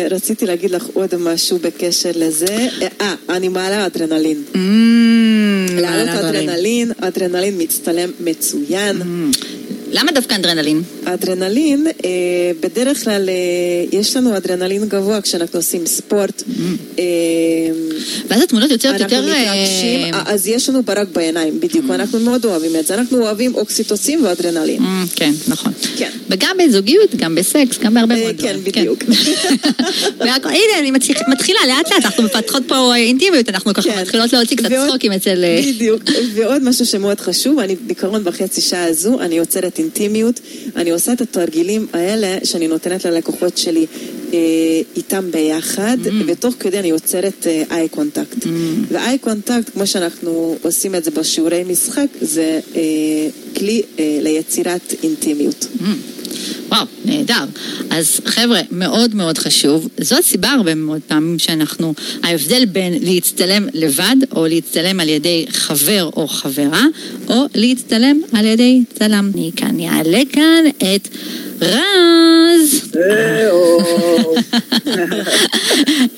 ורציתי להגיד לך עוד משהו בקשר לזה. אה, אני מעלה אדרנלין. Mm, לעלות מעלה דברים. אדרנלין, אדרנלין מצטלם מצוין. למה דווקא אדרנלין? אדרנלין, אה, בדרך כלל אה, יש לנו אדרנלין גבוה כשאנחנו עושים ספורט. אה, ואז התמונות יוצאות אנחנו יותר... מתרגשים, אה, אז יש לנו ברק בעיניים, בדיוק, ואנחנו מאוד אוהבים את זה. אנחנו אוהבים אוקסיטוצין ואדרנלין. אה, כן, נכון. כן. וגם בזוגיות, גם בסקס, גם בהרבה אה, מאוד כן, דברים. בדיוק. והכל- הנה, אני מתחילה לאט לאט, אנחנו מפתחות פה אה, אינטימיות, אנחנו ככה כן. מתחילות להוציא קצת ועוד- צחוקים אצל... אה, בדיוק. ועוד משהו שמאוד חשוב, אני בעיקרון בחצי שעה הזו, אני יוצרת אינטימיות, אני עושה את התרגילים האלה שאני נותנת ללקוחות שלי אה, איתם ביחד, Mm. ותוך כדי אני יוצרת eye contact. ו eye contact, כמו שאנחנו עושים את זה בשיעורי משחק, זה אה, כלי אה, ליצירת אינטימיות. וואו, נהדר. אז חבר'ה, מאוד מאוד חשוב. זו הסיבה הרבה מאוד פעמים שאנחנו, ההבדל בין להצטלם לבד, או להצטלם על ידי חבר או חברה, או להצטלם על ידי צלם. אני כאן אעלה כאן את רז.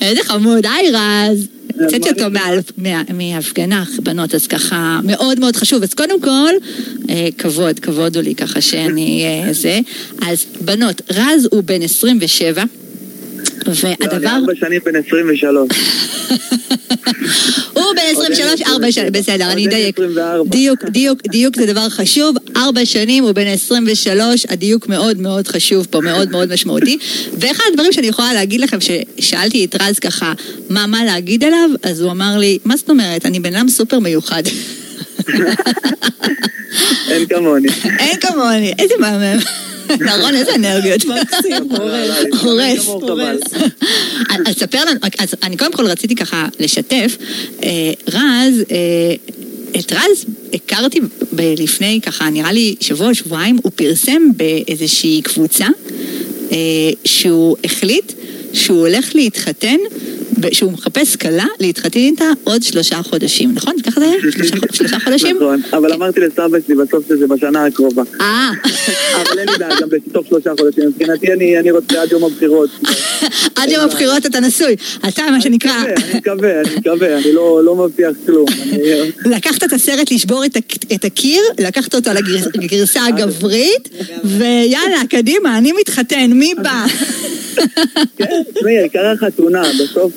איזה חמוד, היי רז. הוצאתי אותו מהפגנה, בנות, אז ככה, מאוד מאוד חשוב. אז קודם כל, אה, כבוד, כבוד הוא לי ככה שאני אה, זה. אז בנות, רז הוא בן 27, לא, אני והדבר... ארבע שנים בן 23. בן 23, ארבע שנים, בסדר, אני אדייק. 24. דיוק, דיוק, דיוק זה דבר חשוב. ארבע שנים, הוא בן 23, הדיוק מאוד מאוד חשוב פה, מאוד מאוד משמעותי. ואחד הדברים שאני יכולה להגיד לכם, ששאלתי את רז ככה, מה, מה להגיד עליו, אז הוא אמר לי, מה זאת אומרת, אני בן אדם סופר מיוחד. אין כמוני. אין כמוני, איזה מהמם. נכון, איזה אנרגיות. מקסים, הורס. הורס. אז ספר לנו, אז אני קודם כל רציתי ככה לשתף, אה, רז, אה, את רז הכרתי לפני ככה, נראה לי שבוע, שבועיים, הוא פרסם באיזושהי קבוצה אה, שהוא החליט שהוא הולך להתחתן, שהוא מחפש כלה להתחתן איתה עוד שלושה חודשים, נכון? ככה זה היה? שלושה- שלושה חודשים? נכון, אבל אמרתי לסבא שלי בסוף שזה בשנה הקרובה. אה, אבל אין לי דעה, גם בתוך שלושה חודשים. מבחינתי אני רוצה עד יום הבחירות. עד יום הבחירות אתה נשוי. אתה, מה שנקרא... אני מקווה, אני מקווה, אני לא לא מבטיח כלום. לקחת את הסרט לשבור את, הק- את הקיר, לקחת אותו לגרס- לגרסה הגברית, ויאללה, קדימה, אני מתחתן, מי בא? כן, תשמעי, העיקר החתונה, בסוף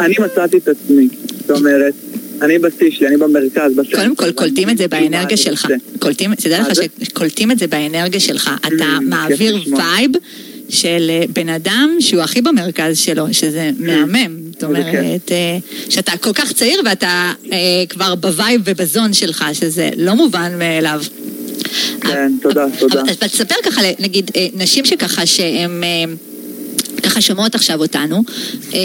אני מצאתי את עצמי. זאת אומרת, אני בשיא שלי, אני במרכז, ב center. קודם כל, קולטים את זה באנרגיה שלך. קולטים, תדע לך? שקולטים את זה באנרגיה שלך. אתה כיף מעביר. vibe של אה, בן אדם שהוא הכי במרכז שלו, שזה מהמם. זאת אומרת, אה, שאתה כל כך צעיר ואתה אה, כבר ב vibe וב zone שלך, שזה לא מובן מאליו. כן, תודה, תודה. אבל תספר ככה, נגיד, נשים שככה שהן... ככה שומעות עכשיו אותנו, אה,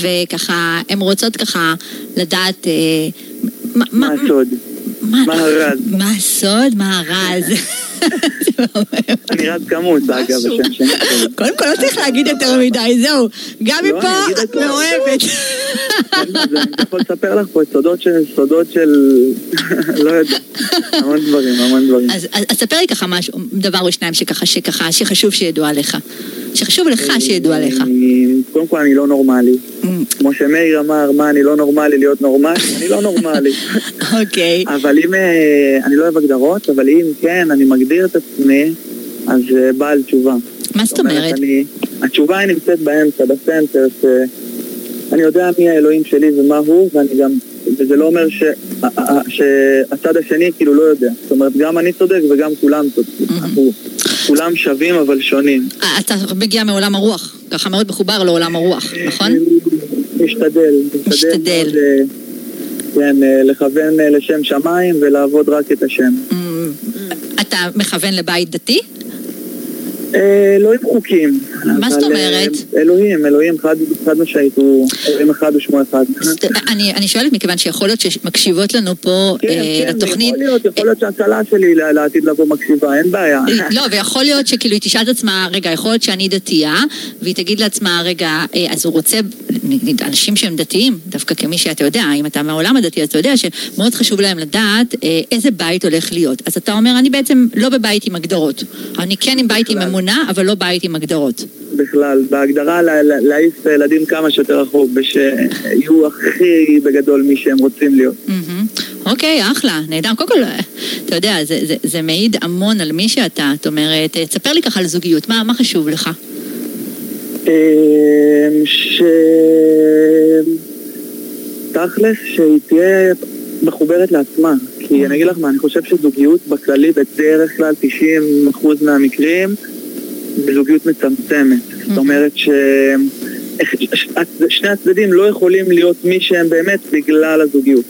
וככה, הן רוצות ככה לדעת אה, מה- הסוד? מה הרז? מה הסוד? מה הרז? אני רז כמוס, אגב. השם שלי. קודם כל לא צריך להגיד יותר מדי, זהו. גם לא, מפה אגיד את. מאוהבת. בזה, אני יכול לספר לך פה סודות של, סודות של, לא יודע, המון דברים, המון דברים. אז ספר לי ככה משהו, דבר או שניים שככה, שככה, שחשוב שידעו עליך. שחשוב לך שידעו עליך. אני- קודם כל אני לא נורמלי. Mm, כמו שמאיר אמר, מה, אני לא נורמלי להיות נורמלי? אני לא נורמלי. אוקיי. אבל אם, אה, אני לא אוהב הגדרות, אבל אם כן, אני מגדיר את עצמי, אז אה, בעל תשובה. מה זאת אומרת? אני, התשובה היא נמצאת באמצע, בסנטר, שאני יודע מי האלוהים שלי ומה הוא, ואני גם, וזה לא אומר ש, שהצד השני כאילו לא יודע. זאת אומרת, גם אני צודק וגם כולם צודקים. Mhm. אנחנו כולם שווים אבל שונים. אה, אתה מגיע מעולם הרוח, ככה מאוד מחובר לעולם הרוח, נכון? משתדל. משתדל. אה, כן, לכוון לשם שמיים ולעבוד רק את השם. Mm, אתה מכוון לבית דתי? אה, אלוהים חוקים. מה זאת אבל, אומרת? אה, אלוהים, אלוהים חד משמעית, הוא אלוהים אחד ושמו אחד. אני, אני שואלת מכיוון שיכול להיות שמקשיבות לנו פה כן, אה, כן, לתוכנית. יכול להיות, יכול להיות שהצלה שלי לעתיד לבוא מקשיבה, אין בעיה. לא, ויכול להיות שכאילו היא תשאל את עצמה, רגע, יכול להיות שאני דתייה, והיא תגיד לעצמה, רגע, אה, אז הוא רוצה, נגיד, אנשים שהם דתיים, דווקא כמי שאתה יודע, אם אתה מהעולם הדתי, אז אתה יודע שמאוד חשוב להם לדעת אה, איזה בית הולך להיות. אז אתה אומר, אני בעצם לא בבית עם הגדרות. אני כן עם בית עם בכלל. אמונה, אבל לא בית עם הגדרות. בכלל, בהגדרה להעיף את הילדים כמה שיותר רחוק, ושיהיו הכי בגדול מי שהם רוצים להיות. אוקיי, אחלה, נהדר. קודם כל, אה, אתה יודע, זה, זה, זה מעיד המון על מי שאתה. זאת אומרת, אה, תספר לי ככה על זוגיות, מה, מה חשוב לך? אמ, ש... תכלס, שהיא תהיה מחוברת לעצמה. כי אני אגיד לך מה, אני חושב שזוגיות בכללי בדרך כלל 90% מהמקרים זוגיות מצמצמת. זאת אומרת ש... שני הצדדים לא יכולים להיות מי שהם באמת בגלל הזוגיות.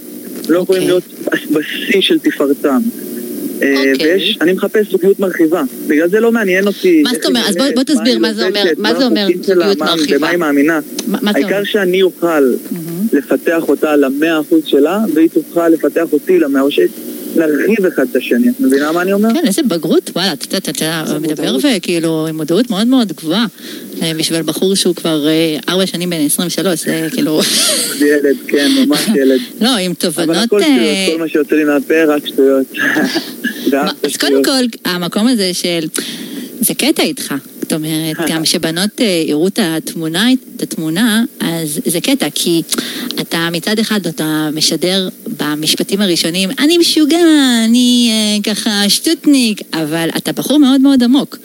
לא יכולים אוקיי. להיות בשיא של תפארתם. אה, אוקיי. אני מחפש זוגיות מרחיבה. בגלל זה לא מעניין אותי... מה זאת אומרת? אז בוא- תסביר מה זה אומר- מה זה אומר זוגיות מרחיבה? במה היא מאמינה. העיקר שאני אוכל. לפתח אותה למאה אחוז שלה, והיא תוכל לפתח אותי למאה אחוז להרחיב אחד את השני. את מבינה מה אני אומר? כן, איזה בגרות, וואלה, אתה יודע, אתה אתה מדבר וכאילו עם מודעות מאוד מאוד גבוהה אה, בשביל בחור שהוא כבר אה, ארבע שנים בן 23, זה כאילו, זה ילד, כן, ממש ילד. לא, עם אבל תובנות... הכל אה, שטויות, כל מה שיוצא לי מהפה רק שטויות. אז קודם. כל, המקום הזה של... זה קטע איתך. זאת אומרת, גם כשבנות אה, יראו את התמונה, את התמונה, אז זה קטע, כי אתה מצד אחד אתה משדר במשפטים הראשונים, אני משוגע, אני אה, ככה שטוטניק, אבל אתה בחור מאוד מאוד עמוק.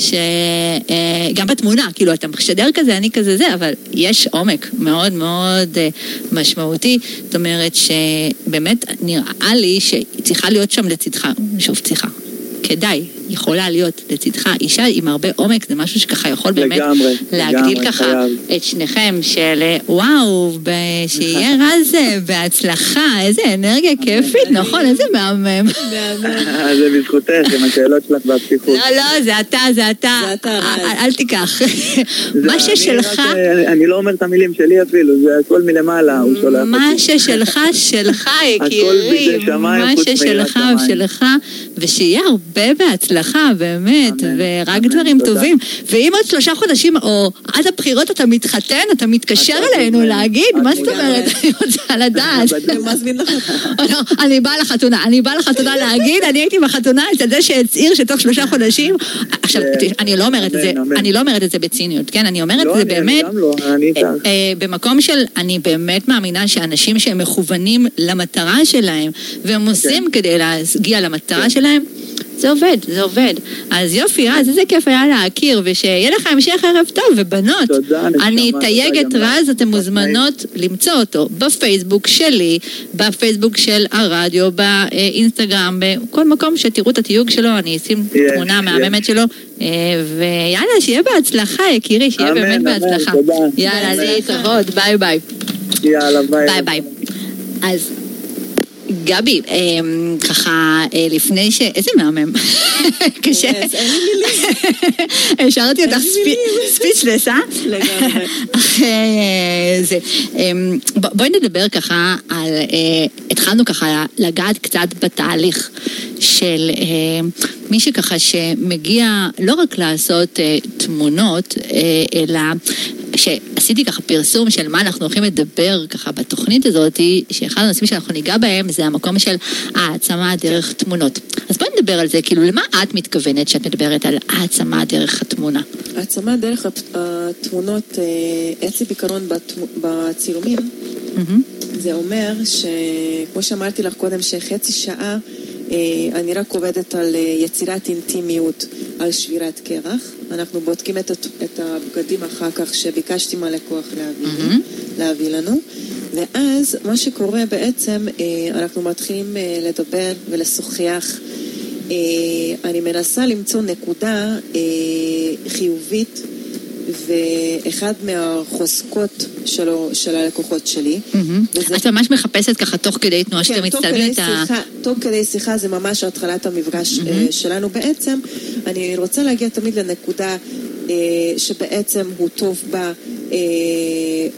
שגם בתמונה, כאילו אתה משדר כזה, אני כזה זה, אבל יש עומק מאוד מאוד אה, משמעותי. זאת אומרת שבאמת נראה לי שצריכה להיות שם לצדך, שוב צריכה, כדאי, יכולה להיות לצדך אישה עם הרבה עומק, זה משהו שככה יכול באמת לגמרי, להגדיל לגמרי, ככה חייב. את שניכם, של וואו, שיהיה רז אה, בהצלחה, איזה אנרגיה כיפית, נכון, איזה מהמם. זה בזכותך, עם השאלות שלך והפתיחות. לא, לא, זה אתה, זה אתה, אל- רז. תיקח. מה אני ששלך... אני לא אומר את המילים שלי אפילו, זה הכל מלמעלה, הוא שולח מה אותי. ששלך, שלך, הכל יקירי. בידי שמיים מה חוץ מיראת ששלך, שמיים. שלך, ושיהיה הרבה בהצלחה, באמת, אמן, ורק אמן, דברים תודה. טובים. ואם עוד שלושה חודשים, או עד הבחירות אתה מתחתן, אתה מתקשר את אלינו. להגיד, את מה זאת. אומרת? אני רוצה לדעת. אני. לא, אני באה לחתונה, אני באה לחתונה להגיד, אני הייתי בחתונה אצל זה שהצהיר שתוך שלושה חודשים... עכשיו, כן. אני לא אומרת את זה. אני לא אומרת את זה בציניות, כן? אני אומרת את לא, זה אני- אני באמת... לא. אה, אה, במקום של, אני באמת מאמינה שאנשים שהם מכוונים למטרה שלהם, והם עושים כדי להגיע למטרה כן. שלהם, זה עובד, זה עובד. אז יופי, רז, איזה כיף היה להכיר, ושיהיה לך המשך ערב טוב, ובנות, תודה, אני אתייג את. רז, אתן מוזמנות למצוא אותו בפייסבוק שלי, בפייסבוק של הרדיו, באינסטגרם, בכל מקום שתראו את התיוג שלו, אני אשים יש, תמונה יש. מהממת שלו, אה, ויאללה, שיהיה בהצלחה, יקירי, שיהיה אמן, באמת אמן, בהצלחה. תודה. יאללה. להתראות, ביי ביי. יאללה, ביי. ביי ביי. אז גבי, אה, ככה אה, לפני ש... איזה מהמם. קשה. אין לי מילים. השארתי אותך. ספיצ'לס, אה? לגמרי. זה. אמ, בואי נדבר ככה על, אה, התחלנו ככה לגעת קצת בתהליך של אה, מי שככה שמגיע לא רק לעשות תמונות, אלא שעשיתי ככה פרסום של מה אנחנו הולכים לדבר ככה בתוכנית הזאת, שאחד הנושאים שאנחנו ניגע בהם זה המקום של העצמה דרך תמונות. אז בואי נדבר על זה, כאילו למה את מתכוונת שאת מדברת על העצמה דרך התמונה? העצמה דרך התמונות, אה, אצלי בעיקרון בתמו- בצילומים, מהמם. זה אומר שכמו שאמרתי לך קודם, שחצי שעה אה, אני רק עובדת על אה, יצירת אינטימיות, על שבירת קרח. אנחנו בודקים את, את הבגדים אחר כך שביקשתי מהלקוח להביא, מהמם. להביא לנו. ואז מה שקורה בעצם, אה, אנחנו מתחילים אה, לדבר ולשוחח. אה, אני מנסה למצוא נקודה אה, חיובית ואחד מהחוזקות שלו, של הלקוחות שלי. מהמם. וזה- את ממש מחפשת ככה תוך כדי תנועה שאתם כן, תוך מצטלמים את ה... שיחה, תוך כדי שיחה זה ממש התחלת המפגש. אה, שלנו בעצם. אני רוצה להגיע תמיד לנקודה אה, שבעצם הוא טוב בה, אה,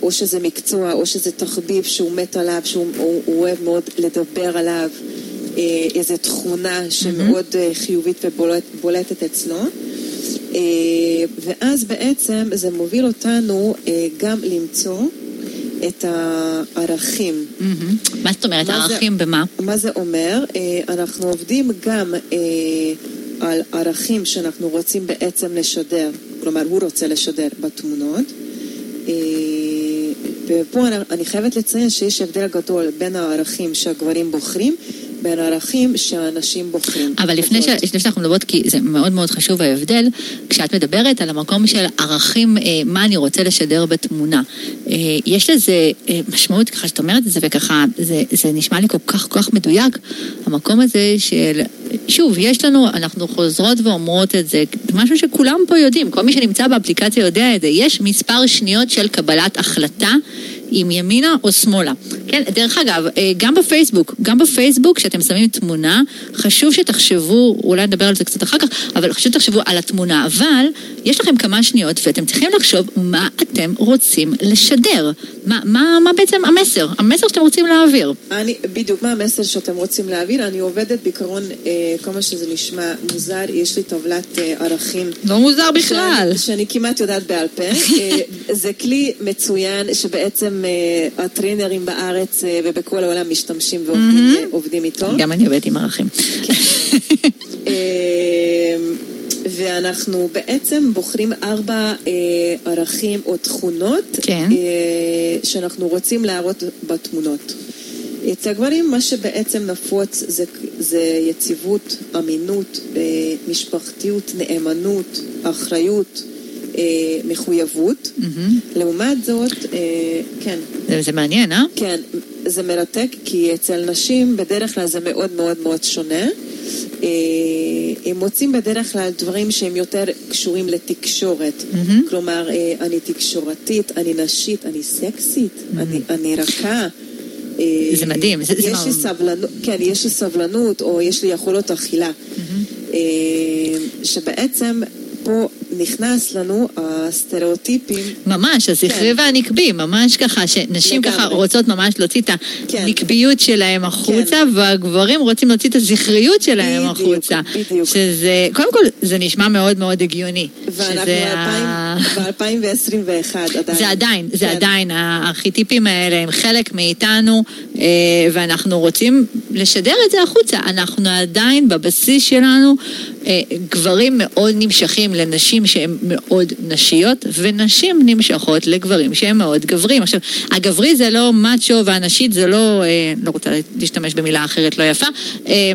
או שזה מקצוע, או שזה תחביב שהוא מת עליו, שהוא הוא, הוא אוהב מאוד לדבר עליו, איזו תכונה שמאוד אה, חיובית ובולטת אצלו. אה, ואז בעצם זה מוביל אותנו אה, גם למצוא את הערכים. מהמם. מה זאת אומרת, הערכים במה? מה זה אומר? אה, אנחנו עובדים גם על ערכים שאנחנו רוצים בעצם לשדר, כלומר הוא רוצה לשדר בתמונות. ופה אני חייבת לציין שיש הבדל גדול בין הערכים שהגברים בוחרים, בין הערכים שהנשים בוחרים. אבל לפני, ש... לפני שאנחנו מדברות, כי זה מאוד מאוד חשוב ההבדל, כשאת מדברת על המקום של ערכים, אה, מה אני רוצה לשדר בתמונה, אה, יש לזה אה, משמעות, ככה שאת אומרת את זה, וככה, זה, זה נשמע לי כל כך כל כך מדויק, המקום הזה של, שוב, יש לנו, אנחנו חוזרות ואומרות את זה, משהו שכולם פה יודעים, כל מי שנמצא באפליקציה יודע את זה, יש מספר שניות של קבלת החלטה. אם ימינה או שמאלה. כן, דרך אגב, אה, גם בפייסבוק, גם בפייסבוק, כשאתם שמים תמונה, חשוב שתחשבו, אולי נדבר על זה קצת אחר כך, אבל חשוב שתחשבו על התמונה. אבל יש לכם כמה שניות ואתם צריכים לחשוב מה אתם רוצים לשדר. מה, מה, מה בעצם המסר? המסר שאתם רוצים להעביר. אני, בדיוק, מה המסר שאתם רוצים להעביר? אני עובדת בעיקרון, אה, כמה שזה נשמע מוזר, יש לי טבלת אה, ערכים. לא מוזר שאני, שאני כמעט יודעת בעל פה. אה, זה כלי מצוין שבעצם אה, הטרינרים בארץ אה, ובכל העולם משתמשים ועובדים אה, איתו. גם אני עובדת עם ערכים. אה, ואנחנו בעצם בוחרים ארבע אה, ערכים או תכונות כן. אה, שאנחנו רוצים להראות בתמונות. אצל הגברים מה שבעצם נפוץ זה, זה יציבות, אמינות, אה, משפחתיות, נאמנות, אחריות, מחויבות. מהמם. לעומת זאת, אה, כן, זה, זה מעניין, אה? כן, זה מרתק, כי אצל נשים בדרך כלל זה מאוד מאוד מאוד שונה. אה, הם מוצאים בדרך כלל דברים שהם יותר קשורים לתקשורת. מהמם. כלומר, אה, אני תקשורתית, אני נשית, אני סקסית, אני, אני רכה. אה, זה מדהים, זה- זה יש מה- לי סבלנות, כן, יש לי סבלנות, או יש לי יכולות אכילה. אה, שבעצם פה נכנס לנו הסטריאוטיפים ממש, הזכרי כן. והנקבי, ממש ככה, שנשים לגמרי. ככה רוצות ממש להוציא את כן. הנקביות שלהם החוצה, והגברים רוצים להוציא את הזכריות שלהם בדיוק, החוצה. בדיוק. שזה, קודם כל, זה נשמע מאוד מאוד הגיוני. ואנחנו שזה ה- ב-2021 עדיין. זה עדיין, זה כן. עדיין, הארכיטיפים האלה הם חלק מאיתנו, אה, ואנחנו רוצים לשדר את זה החוצה. אנחנו עדיין בבסיס שלנו אה, גברים מאוד נמשכים לנשים שהן מאוד נשיות, ונשים נמשכות לגברים שהם מאוד גברים. עכשיו, הגברי זה לא מאצ'ו והנשית זה לא, אה, לא רוצה להשתמש במילה אחרת לא יפה. אה,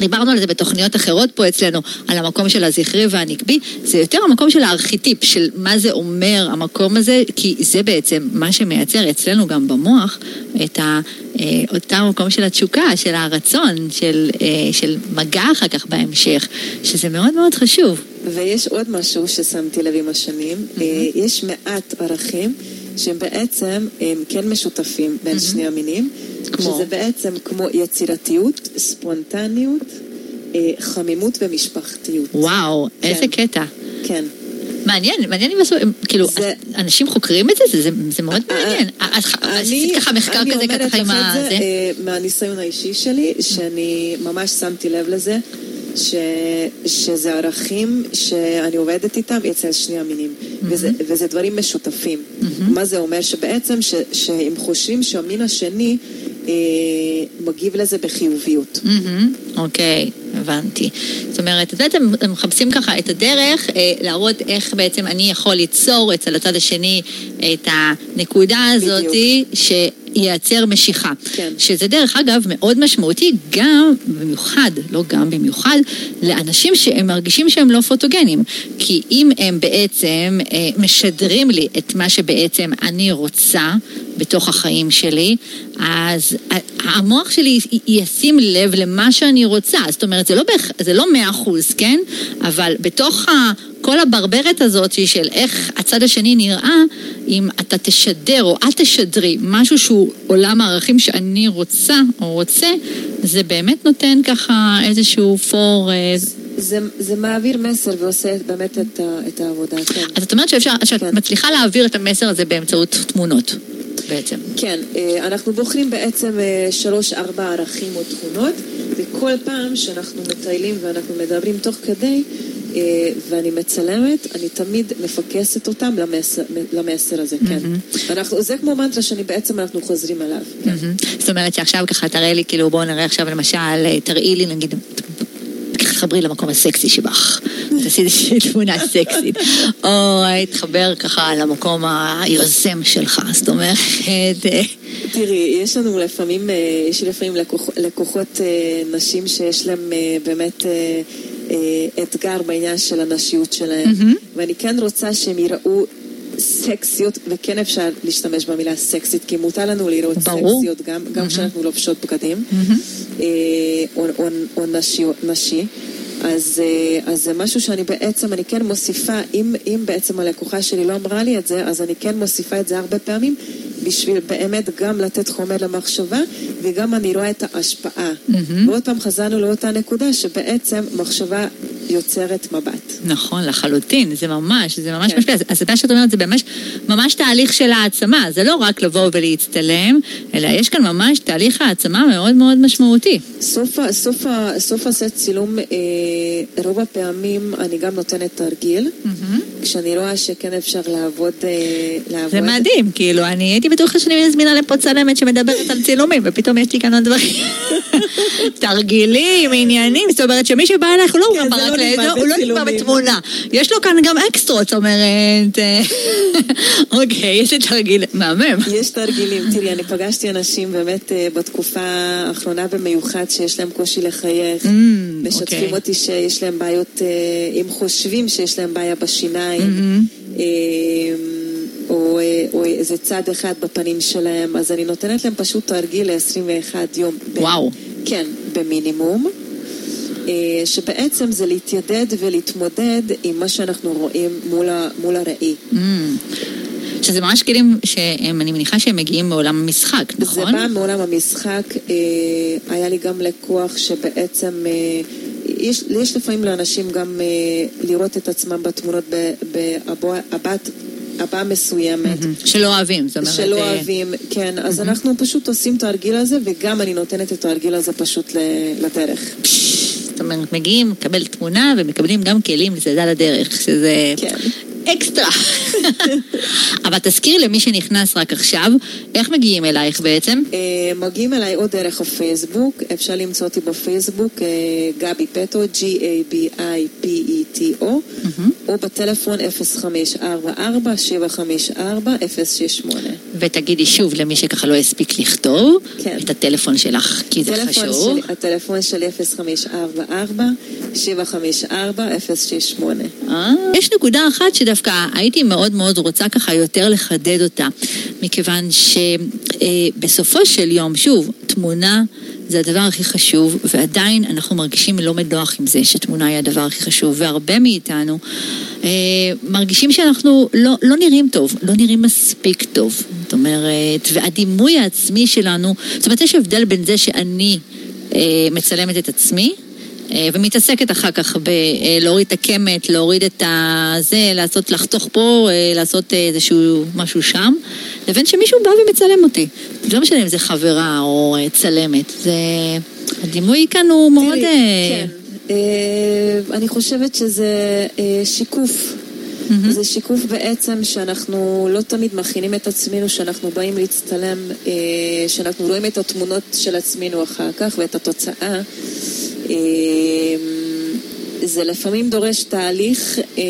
דיברנו על זה בתוכניות אחרות פה אצלנו, על המקום של הזכרי והנקבי, זה יותר המקום של הארכיטיפ, של מה זה אומר המקום הזה, כי זה בעצם מה שמייצר אצלנו גם במוח את ה, אה, אותה מקום של התשוקה, של הרצון, של, אה, של מגע אחר כך בהמשך, שזה מאוד מאוד חשוב. ויש עוד משהו ששמתי לב עם השנים, אה, יש מעט ערכים שהם בעצם הם כן משותפים בין שני המינים, כמו? שזה בעצם כמו יצירתיות, ספונטניות, אה, חמימות ומשפחתיות. וואו, איזה כן. קטע. כן. מעניין, מעניין אם עשו, כאילו, זה- אנשים חוקרים את זה? זה, זה, זה מאוד אה, מעניין. אז עשית ככה מחקר כזה אני ככה עם אומרת לך את? זה אה, מהניסיון האישי שלי, שאני ממש שמתי לב לזה, ש, שזה ערכים שאני עובדת איתם אצל שני המינים, וזה, וזה דברים משותפים. מה זה אומר? שבעצם ש, שהם חושבים שהמין השני מגיב לזה בחיוביות. מהמם, אוקיי, הבנתי. זאת אומרת, אז בעצם הם מחפשים ככה את הדרך אה, להראות איך בעצם אני יכול ליצור אצל הצד השני את הנקודה הזאת שייצר משיכה. כן. שזה דרך אגב מאוד משמעותי גם, במיוחד, לא גם במיוחד, לאנשים שהם מרגישים שהם לא פוטוגנים. כי אם הם בעצם אה, משדרים לי את מה שבעצם אני רוצה בתוך החיים שלי, אז המוח שלי ישים לב למה שאני רוצה. זאת אומרת, זה לא, בהכ... זה לא מאה אחוז, כן? אבל בתוך ה... כל הברברת הזאת של איך הצד השני נראה, אם אתה תשדר או את תשדרי משהו שהוא עולם הערכים שאני רוצה או רוצה, זה באמת נותן ככה איזשהו פור... אה, זה, זה מעביר מסר ועושה באמת את, את העבודה, כן. אז את אומרת שאפשר, שאת כן. מצליחה להעביר את המסר הזה באמצעות תמונות, בעצם. כן, אה, אנחנו בוחרים בעצם אה, שלוש-ארבע ערכים או תכונות, וכל פעם שאנחנו מטיילים ואנחנו מדברים תוך כדי, אה, ואני מצלמת, אני תמיד מפקסת אותם למסר, למסר הזה, כן. אנחנו, זה כמו מנטרה שאני בעצם אנחנו חוזרים עליו. כן. מהמם. זאת אומרת שעכשיו ככה תראה לי, כאילו בואו נראה עכשיו למשל, תראי לי נגיד, תחברי למקום הסקסי שבך, תעשי איזושהי תמונה סקסית, או תחבר ככה למקום היוזם שלך, זאת אומרת, אה, תראי, יש לנו לפעמים, אה, יש לפעמים לקוח, לקוחות אה, נשים שיש להם באמת אתגר בעניין של הנשיות שלהם, ואני כן רוצה שהם יראו סקסיות, וכן אפשר להשתמש במילה סקסית, כי מותר לנו לראות ברור. סקסיות גם, גם כשאנחנו לובשות בגדים, אה, או, או, או נשי, נשי. אז, אה, אז זה משהו שאני בעצם, אני כן מוסיפה, אם, אם בעצם הלקוחה שלי לא אמרה לי את זה, אז אני כן מוסיפה את זה הרבה פעמים, בשביל באמת גם לתת חומר למחשבה, וגם אני רואה את ההשפעה. ועוד פעם חזרנו לאותה נקודה, שבעצם מחשבה יוצרת מבט. נכון, לחלוטין, זה ממש, זה ממש כן. משפיע. אז- אז מה שאת אומרת, זה ממש, ממש תהליך של העצמה, זה לא רק לבוא ולהצטלם, אלא יש כאן ממש תהליך העצמה מאוד מאוד משמעותי. סוף, סוף, סוף הסט צילום, אה, רוב הפעמים אני גם נותנת תרגיל, כשאני רואה שכן אפשר לעבוד, אה, לעבוד. זה מדהים, כאילו, אני הייתי בטוחה שאני מזמינה לפה צלמת שמדברת על צילומים, ופתאום יש לי כאן עוד דברים. תרגילים, עניינים, זאת אומרת שמי שבא אלייך הוא לא כן, נגמר זה הוא לא בצילומים. בתמונה. יש לו כאן גם אקסטרות, זאת אומרת, אה, אוקיי, יש לי תרגיל מהמם. יש תרגילים, תראי, אני פגשתי אנשים באמת אה, בתקופה האחרונה במיוחד שיש להם קושי לחייך. משתפים אוקיי. אותי שיש להם בעיות, אה, הם חושבים שיש להם בעיה בשיניים, אה, או, או איזה צד אחד בפנים שלהם, אז אני נותנת להם פשוט תרגיל ל-21 יום. וואו. כן, במינימום. אה, שבעצם זה להתיידד ולהתמודד עם מה שאנחנו רואים מול, ה, מול הראי. Mm. שזה ממש כלים שהם, אני מניחה שהם מגיעים מעולם המשחק, זה נכון? בא מעולם המשחק, אה, היה לי גם לקוח שבעצם, אה, יש, יש לפעמים לאנשים גם לראות את עצמם בתמונות בהבעת הבעה מסוימת. שלא אוהבים, זאת אומרת... שלא אוהבים, כן, אז אנחנו פשוט עושים את הרגיל הזה, וגם אני נותנת את הרגיל הזה פשוט לדרך. זאת אומרת, מגיעים, מקבל תמונה ומקבלים גם כלים לצדה לדרך, שזה כן. אקסטרה. אבל תזכירי למי שנכנס רק עכשיו, איך מגיעים אלייך בעצם? אה, מגיעים אליי או דרך הפייסבוק, אפשר למצוא אותי בפייסבוק, אה, גבי פטו, G-A-B-I-P-E-T-O, או בטלפון 0544-754-068. ותגידי שוב למי שככה לא הספיק לכתוב, כן. את הטלפון שלך, כי זה חשוב. שלי- הטלפון שלי 0544-754-068. אה, יש נקודה אחת שדווקא הייתי מאוד מאוד רוצה ככה יותר לחדד אותה, מכיוון שבסופו של יום, שוב, תמונה זה הדבר הכי חשוב, ועדיין אנחנו מרגישים לא נוח עם זה שתמונה היא הדבר הכי חשוב, והרבה מאיתנו אה, מרגישים שאנחנו לא, לא נראים טוב, לא נראים מספיק טוב. זאת אומרת, והדימוי העצמי שלנו, זאת אומרת, יש הבדל בין זה שאני אה, מצלמת את עצמי, ומתעסקת אחר כך בלהוריד את הקמת, להוריד את הזה, לעשות, לחתוך פה, אה, לעשות איזשהו משהו שם, לבין שמישהו בא ומצלם אותי. לא משנה אם זה חברה או אה, צלמת, זה... הדימוי כאן הוא מאוד... תראי, כן. אני חושבת שזה שיקוף. Mm-hmm. זה שיקוף בעצם שאנחנו לא תמיד מכינים את עצמנו, שאנחנו באים להצטלם, שאנחנו רואים את התמונות של עצמנו אחר כך ואת התוצאה. אמ, זה לפעמים דורש תהליך, אה,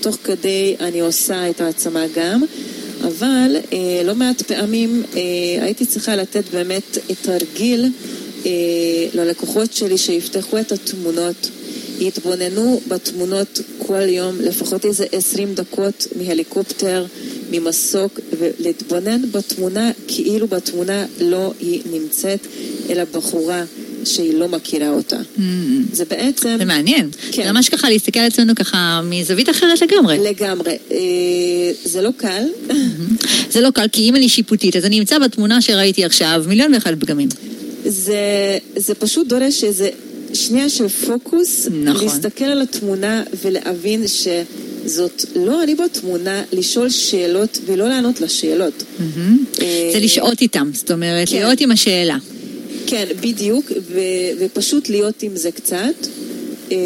תוך כדי אני עושה את העצמה גם, אבל אה, לא מעט פעמים אה, הייתי צריכה לתת באמת תרגיל ללקוחות שלי שיפתחו את התמונות, יתבוננו בתמונות כל יום, לפחות איזה עשרים דקות מהליקופטר, ממסוק, ולהתבונן בתמונה כאילו בתמונה לא היא נמצאת, אלא בחורה. שהיא לא מכירה אותה. Mm. זה בעצם... זה מעניין. כן. זה ממש ככה להסתכל על עצמנו ככה מזווית אחרת לגמרי. לגמרי. אה, זה לא קל. Mm-hmm. זה לא קל, כי אם אני שיפוטית, אז אני אמצא בתמונה שראיתי עכשיו מיליון ואחד פגמים. זה, זה פשוט דורש איזה שנייה של פוקוס, נכון. להסתכל על התמונה ולהבין שזאת לא אני בתמונה, לשאול שאלות ולא לענות לשאלות. Mm-hmm. זה לשהות איתם, זאת אומרת, כן. להיות עם השאלה. כן, בדיוק, ו- ופשוט להיות עם זה קצת. אמ,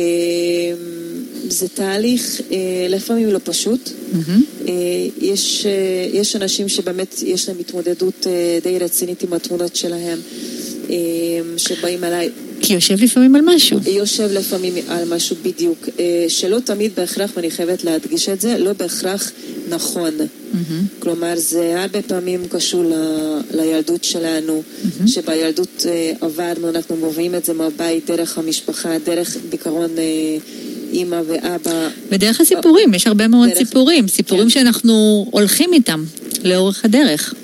זה תהליך אה, לפעמים לא פשוט. Mm-hmm. יש, אה, יש אנשים שבאמת יש להם התמודדות די רצינית עם התמונות שלהם, אמ, שבאים אליי. כי יושב לפעמים על משהו. יושב לפעמים על משהו בדיוק, שלא תמיד בהכרח, ואני חייבת להדגיש את זה, לא בהכרח נכון. Mm-hmm. כלומר, זה הרבה פעמים קשור ל, לילדות שלנו, mm-hmm. שבילדות אה, עברנו, אנחנו מובילים את זה מהבית, דרך המשפחה, דרך בעיקרון אה, אימא ואבא. ודרך הסיפורים, יש הרבה מאוד דרך... סיפורים, סיפורים כן. שאנחנו הולכים איתם לאורך הדרך.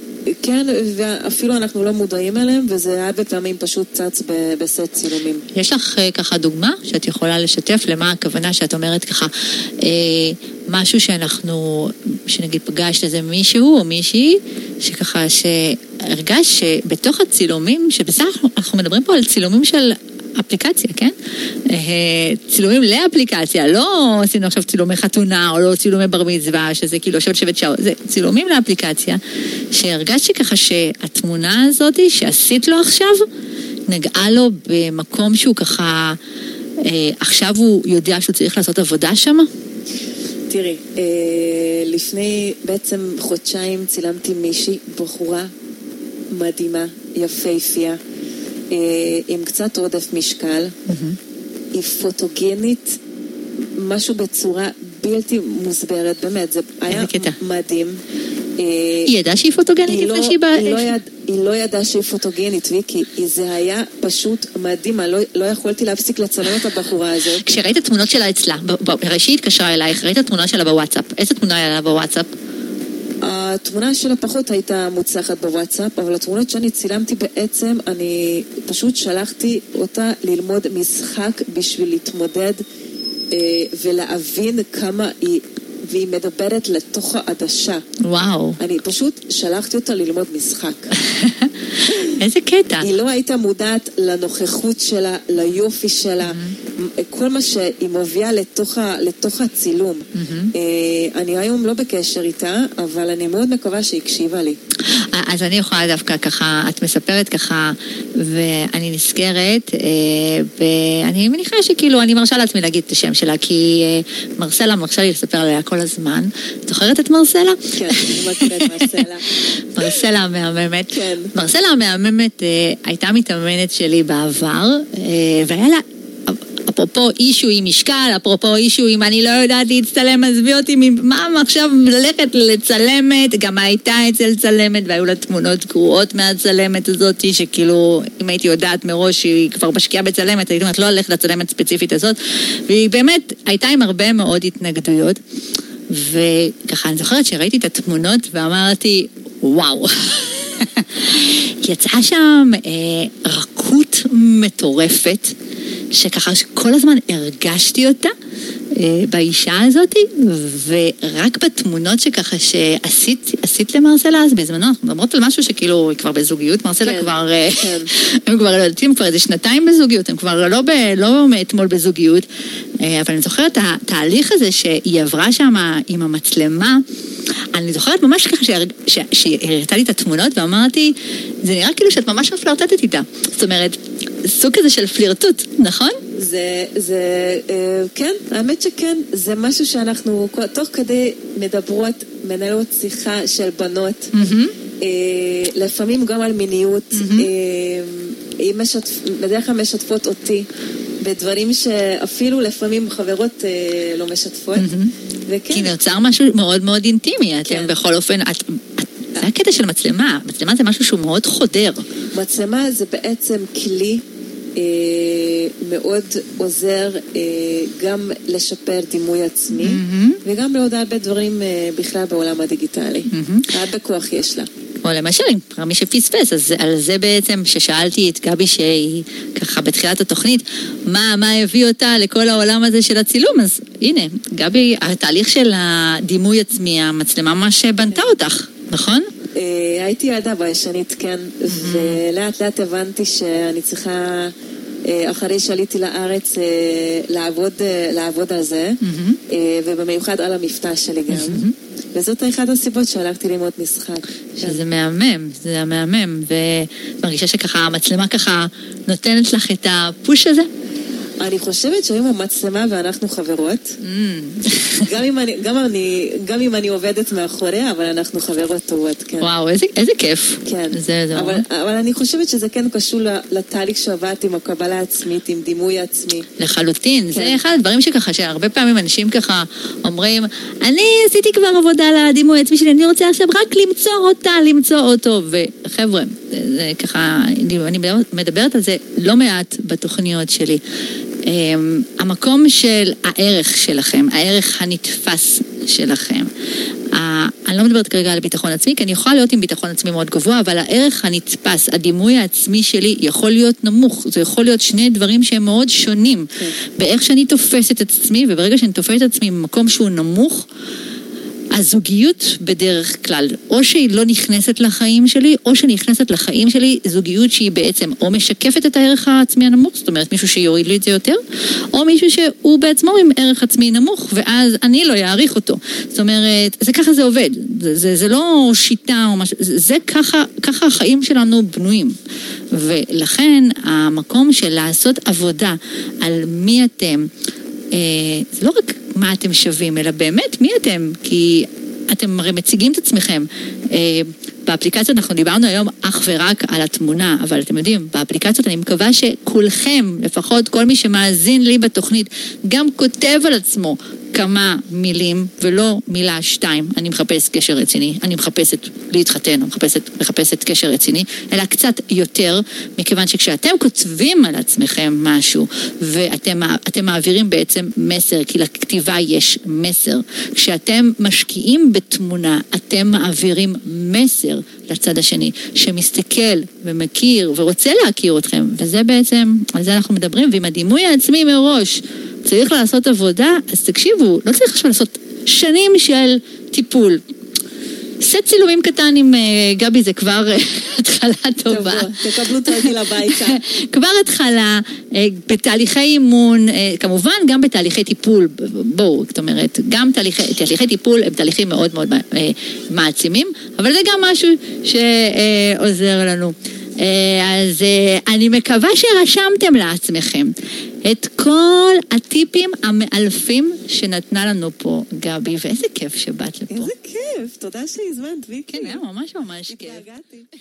כן, ואפילו אנחנו לא מודעים אליהם, וזה הרבה פעמים פשוט צץ בסט צילומים. יש לך אה, ככה דוגמה שאת יכולה לשתף למה הכוונה שאת אומרת ככה, אה, משהו שאנחנו, שנגיד פגשת איזה מישהו או מישהי, שככה, שהרגש שבתוך הצילומים, שבסך אנחנו מדברים פה על צילומים של אפליקציה, כן? אה, צילומים לאפליקציה, לא עשינו עכשיו צילומי חתונה או לא צילומי בר מצווה, שזה כאילו יושבת שבט שעות, זה צילומים לאפליקציה, שהרגשתי ככה שהתמונה הזאת שעשית לו עכשיו, נגעה לו במקום שהוא ככה, אה, עכשיו הוא יודע שהוא צריך לעשות עבודה שם? תראי, אה, לפני בעצם חודשיים צילמתי מישהי, בחורה מדהימה, יפהפייה. אה, עם קצת עודף משקל, היא פוטוגנית, משהו בצורה בלתי מוסברת, באמת, זה היה מדהים. אה, היא ידעה שהיא פוטוגנית לפני לא- שהיא באה? לא היא לא ידעה שהיא פוטוגנית, ויקי. זה היה פשוט מדהים, לא, לא יכולתי להפסיק לצלם את הבחורה הזאת. כשראית תמונות שלה אצלה, הרי שהיא התקשרה אלייך, ראית תמונה שלה בוואטסאפ. איזה תמונה היה לה בוואטסאפ? התמונה שלה פחות הייתה מוצלחת בוואטסאפ, אבל התמונות שאני צילמתי בעצם, אני פשוט שלחתי אותה ללמוד משחק בשביל להתמודד אה, ולהבין כמה היא... והיא מדברת לתוך העדשה. וואו. אני פשוט שלחתי אותה ללמוד משחק. איזה קטע. היא לא הייתה מודעת לנוכחות שלה, ליופי שלה, mm-hmm. כל מה שהיא מביאה לתוך, לתוך הצילום. Mm-hmm. אני היום לא בקשר איתה, אבל אני מאוד מקווה שהיא הקשיבה לי. אז אני יכולה דווקא ככה, את מספרת ככה, ואני נזכרת, אה, ואני מניחה שכאילו, אני מרשה לעצמי להגיד את השם שלה, כי אה, מרסלה מרשה לי לספר עליה כל הזמן. את זוכרת את מרסלה? כן, אני מכירה את מרסלה. מרסלה המהממת. כן. מרסלה המהממת אה, הייתה מתאמנת שלי בעבר, והיה לה... אפרופו אישו עם משקל, אפרופו אישו עם אני לא יודעת להצטלם, עזבי אותי, מה עכשיו ללכת לצלמת, גם הייתה אצל צלמת והיו לה תמונות גרועות מהצלמת הזאת, שכאילו, אם הייתי יודעת מראש שהיא כבר משקיעה בצלמת, הייתי אומרת לא ללכת לצלמת ספציפית הזאת, והיא באמת הייתה עם הרבה מאוד התנגדויות. וככה, אני זוכרת שראיתי את התמונות ואמרתי, וואו. יצאה שם אה, רכות מטורפת, שככה כל הזמן הרגשתי אותה באישה הזאת, ורק בתמונות שככה שעשית עשית למרסלה אז בזמנו, אנחנו מדברות על משהו שכאילו היא כבר בזוגיות, מרסלה כן, כבר, אה, כן. הם כבר, לא יודעת, הם כבר איזה שנתיים בזוגיות, הם כבר לא, ב, לא מאתמול בזוגיות, אה, אבל אני זוכרת את התהליך הזה שהיא עברה שם עם המצלמה. אני זוכרת ממש ככה שהיא הראתה לי את התמונות ואמרתי, זה נראה כאילו שאת ממש מפלרטטת איתה. זאת אומרת, סוג כזה של פלירטוט, נכון? זה, זה, אה, כן, האמת שכן, זה משהו שאנחנו תוך כדי מדברות, מנהלות שיחה של בנות, אה, לפעמים גם על מיניות, היא משתפ, בדרך כלל משתפות אותי בדברים שאפילו לפעמים חברות אה, לא משתפות, וכן. כי נוצר משהו מאוד מאוד אינטימי, אתם כן. בכל אופן, את, זה הקטע של מצלמה, מצלמה זה משהו שהוא מאוד חודר. מצלמה זה בעצם כלי מאוד עוזר אה, גם לשפר דימוי עצמי וגם לעוד הרבה דברים אה, בכלל בעולם הדיגיטלי. הרבה כוח יש לה. כמו למשל, מי שפספס, אז על זה בעצם, ששאלתי את גבי שהיא ככה בתחילת התוכנית, מה, מה הביא אותה לכל העולם הזה של הצילום, אז הנה, גבי, התהליך של הדימוי עצמי, המצלמה ממש בנתה אותך, נכון? הייתי ילדה ביישנית, כן, ולאט לאט הבנתי שאני צריכה, אה, אחרי שעליתי לארץ, אה, לעבוד, אה, לעבוד על זה, ובמיוחד על המבטא שלי גם. וזאת אחת הסיבות שהלכתי ללמוד משחק. שזה מהמם, זה היה מהמם, ואת מרגישה שככה המצלמה ככה נותנת לך את הפוש הזה? אני חושבת שהיום המצלמה ואנחנו חברות. גם אם אני, גם אני, גם אם אני עובדת מאחוריה, אבל אנחנו חברות טובות, כן. וואו, איזה, איזה כיף. כן, זה, זה אבל, אני חושבת שזה כן קשור לתהליך שעברתי עם הקבלה העצמית, עם דימוי עצמי. לחלוטין, זה כן. אחד הדברים שככה, שהרבה פעמים אנשים ככה אומרים, אני עשיתי כבר עבודה לדימוי העצמי שלי, אני רוצה עכשיו רק למצוא אותה, למצוא אותו, וחבר'ה, זה, ככה, אני, מדברת על זה לא מעט בתוכניות שלי. אמ, המקום של הערך שלכם, הערך הנתפס שלכם. אני לא מדברת כרגע על ביטחון עצמי, כי אני יכולה להיות עם ביטחון עצמי מאוד גבוה, אבל הערך הנתפס, הדימוי העצמי שלי יכול להיות נמוך. זה יכול להיות שני דברים שהם מאוד שונים. כן. באיך שאני תופסת את עצמי, וברגע שאני תופסת את עצמי במקום שהוא נמוך, הזוגיות בדרך כלל, או שהיא לא נכנסת לחיים שלי, או שנכנסת לחיים שלי זוגיות שהיא בעצם או משקפת את הערך העצמי הנמוך, זאת אומרת מישהו שיוריד לי את זה יותר, או מישהו שהוא בעצמו עם ערך עצמי נמוך, ואז אני לא אעריך אותו. זאת אומרת, זה ככה זה עובד, זה, זה, זה לא שיטה או משהו, זה, זה ככה, ככה החיים שלנו בנויים. ולכן המקום של לעשות עבודה על מי אתם, אה, זה לא רק מה אתם שווים, אלא באמת מי אתם, כי אתם הרי מציגים את עצמכם. אה, באפליקציות אנחנו דיברנו היום אך ורק על התמונה, אבל אתם יודעים, באפליקציות אני מקווה שכולכם, לפחות כל מי שמאזין לי בתוכנית, גם כותב על עצמו כמה מילים ולא מילה שתיים. אני מחפש קשר רציני, אני מחפשת להתחתן, אני מחפשת, מחפשת קשר רציני, אלא קצת יותר, מכיוון שכשאתם כותבים על עצמכם משהו ואתם אתם מעבירים בעצם מסר, כי לכתיבה יש מסר. כשאתם משקיעים בתמונה, אתם מעבירים מסר לצד השני, שמסתכל ומכיר ורוצה להכיר אתכם, וזה בעצם, על זה אנחנו מדברים, ועם הדימוי העצמי מראש צריך לעשות עבודה, אז תקשיבו, לא צריך עכשיו לעשות שנים של טיפול. סט צילומים קטן עם אה, גבי זה כבר אה, התחלה טובה. תקבלו תרגיל הביתה. כבר התחלה, אה, בתהליכי אימון, כמובן גם בתהליכי טיפול, בואו, זאת אומרת, גם תהליכי, תהליכי טיפול הם תהליכים מאוד מאוד מעצימים, אבל זה גם משהו שעוזר לנו. אה, אז אה, אני מקווה שרשמתם לעצמכם את כל הטיפים המאלפים שנתנה לנו פה גבי, ואיזה כיף שבאת לפה. איזה כיף, תודה שהזמנת, ויקי. כן, היה ממש ממש כיף. התגעגעתי.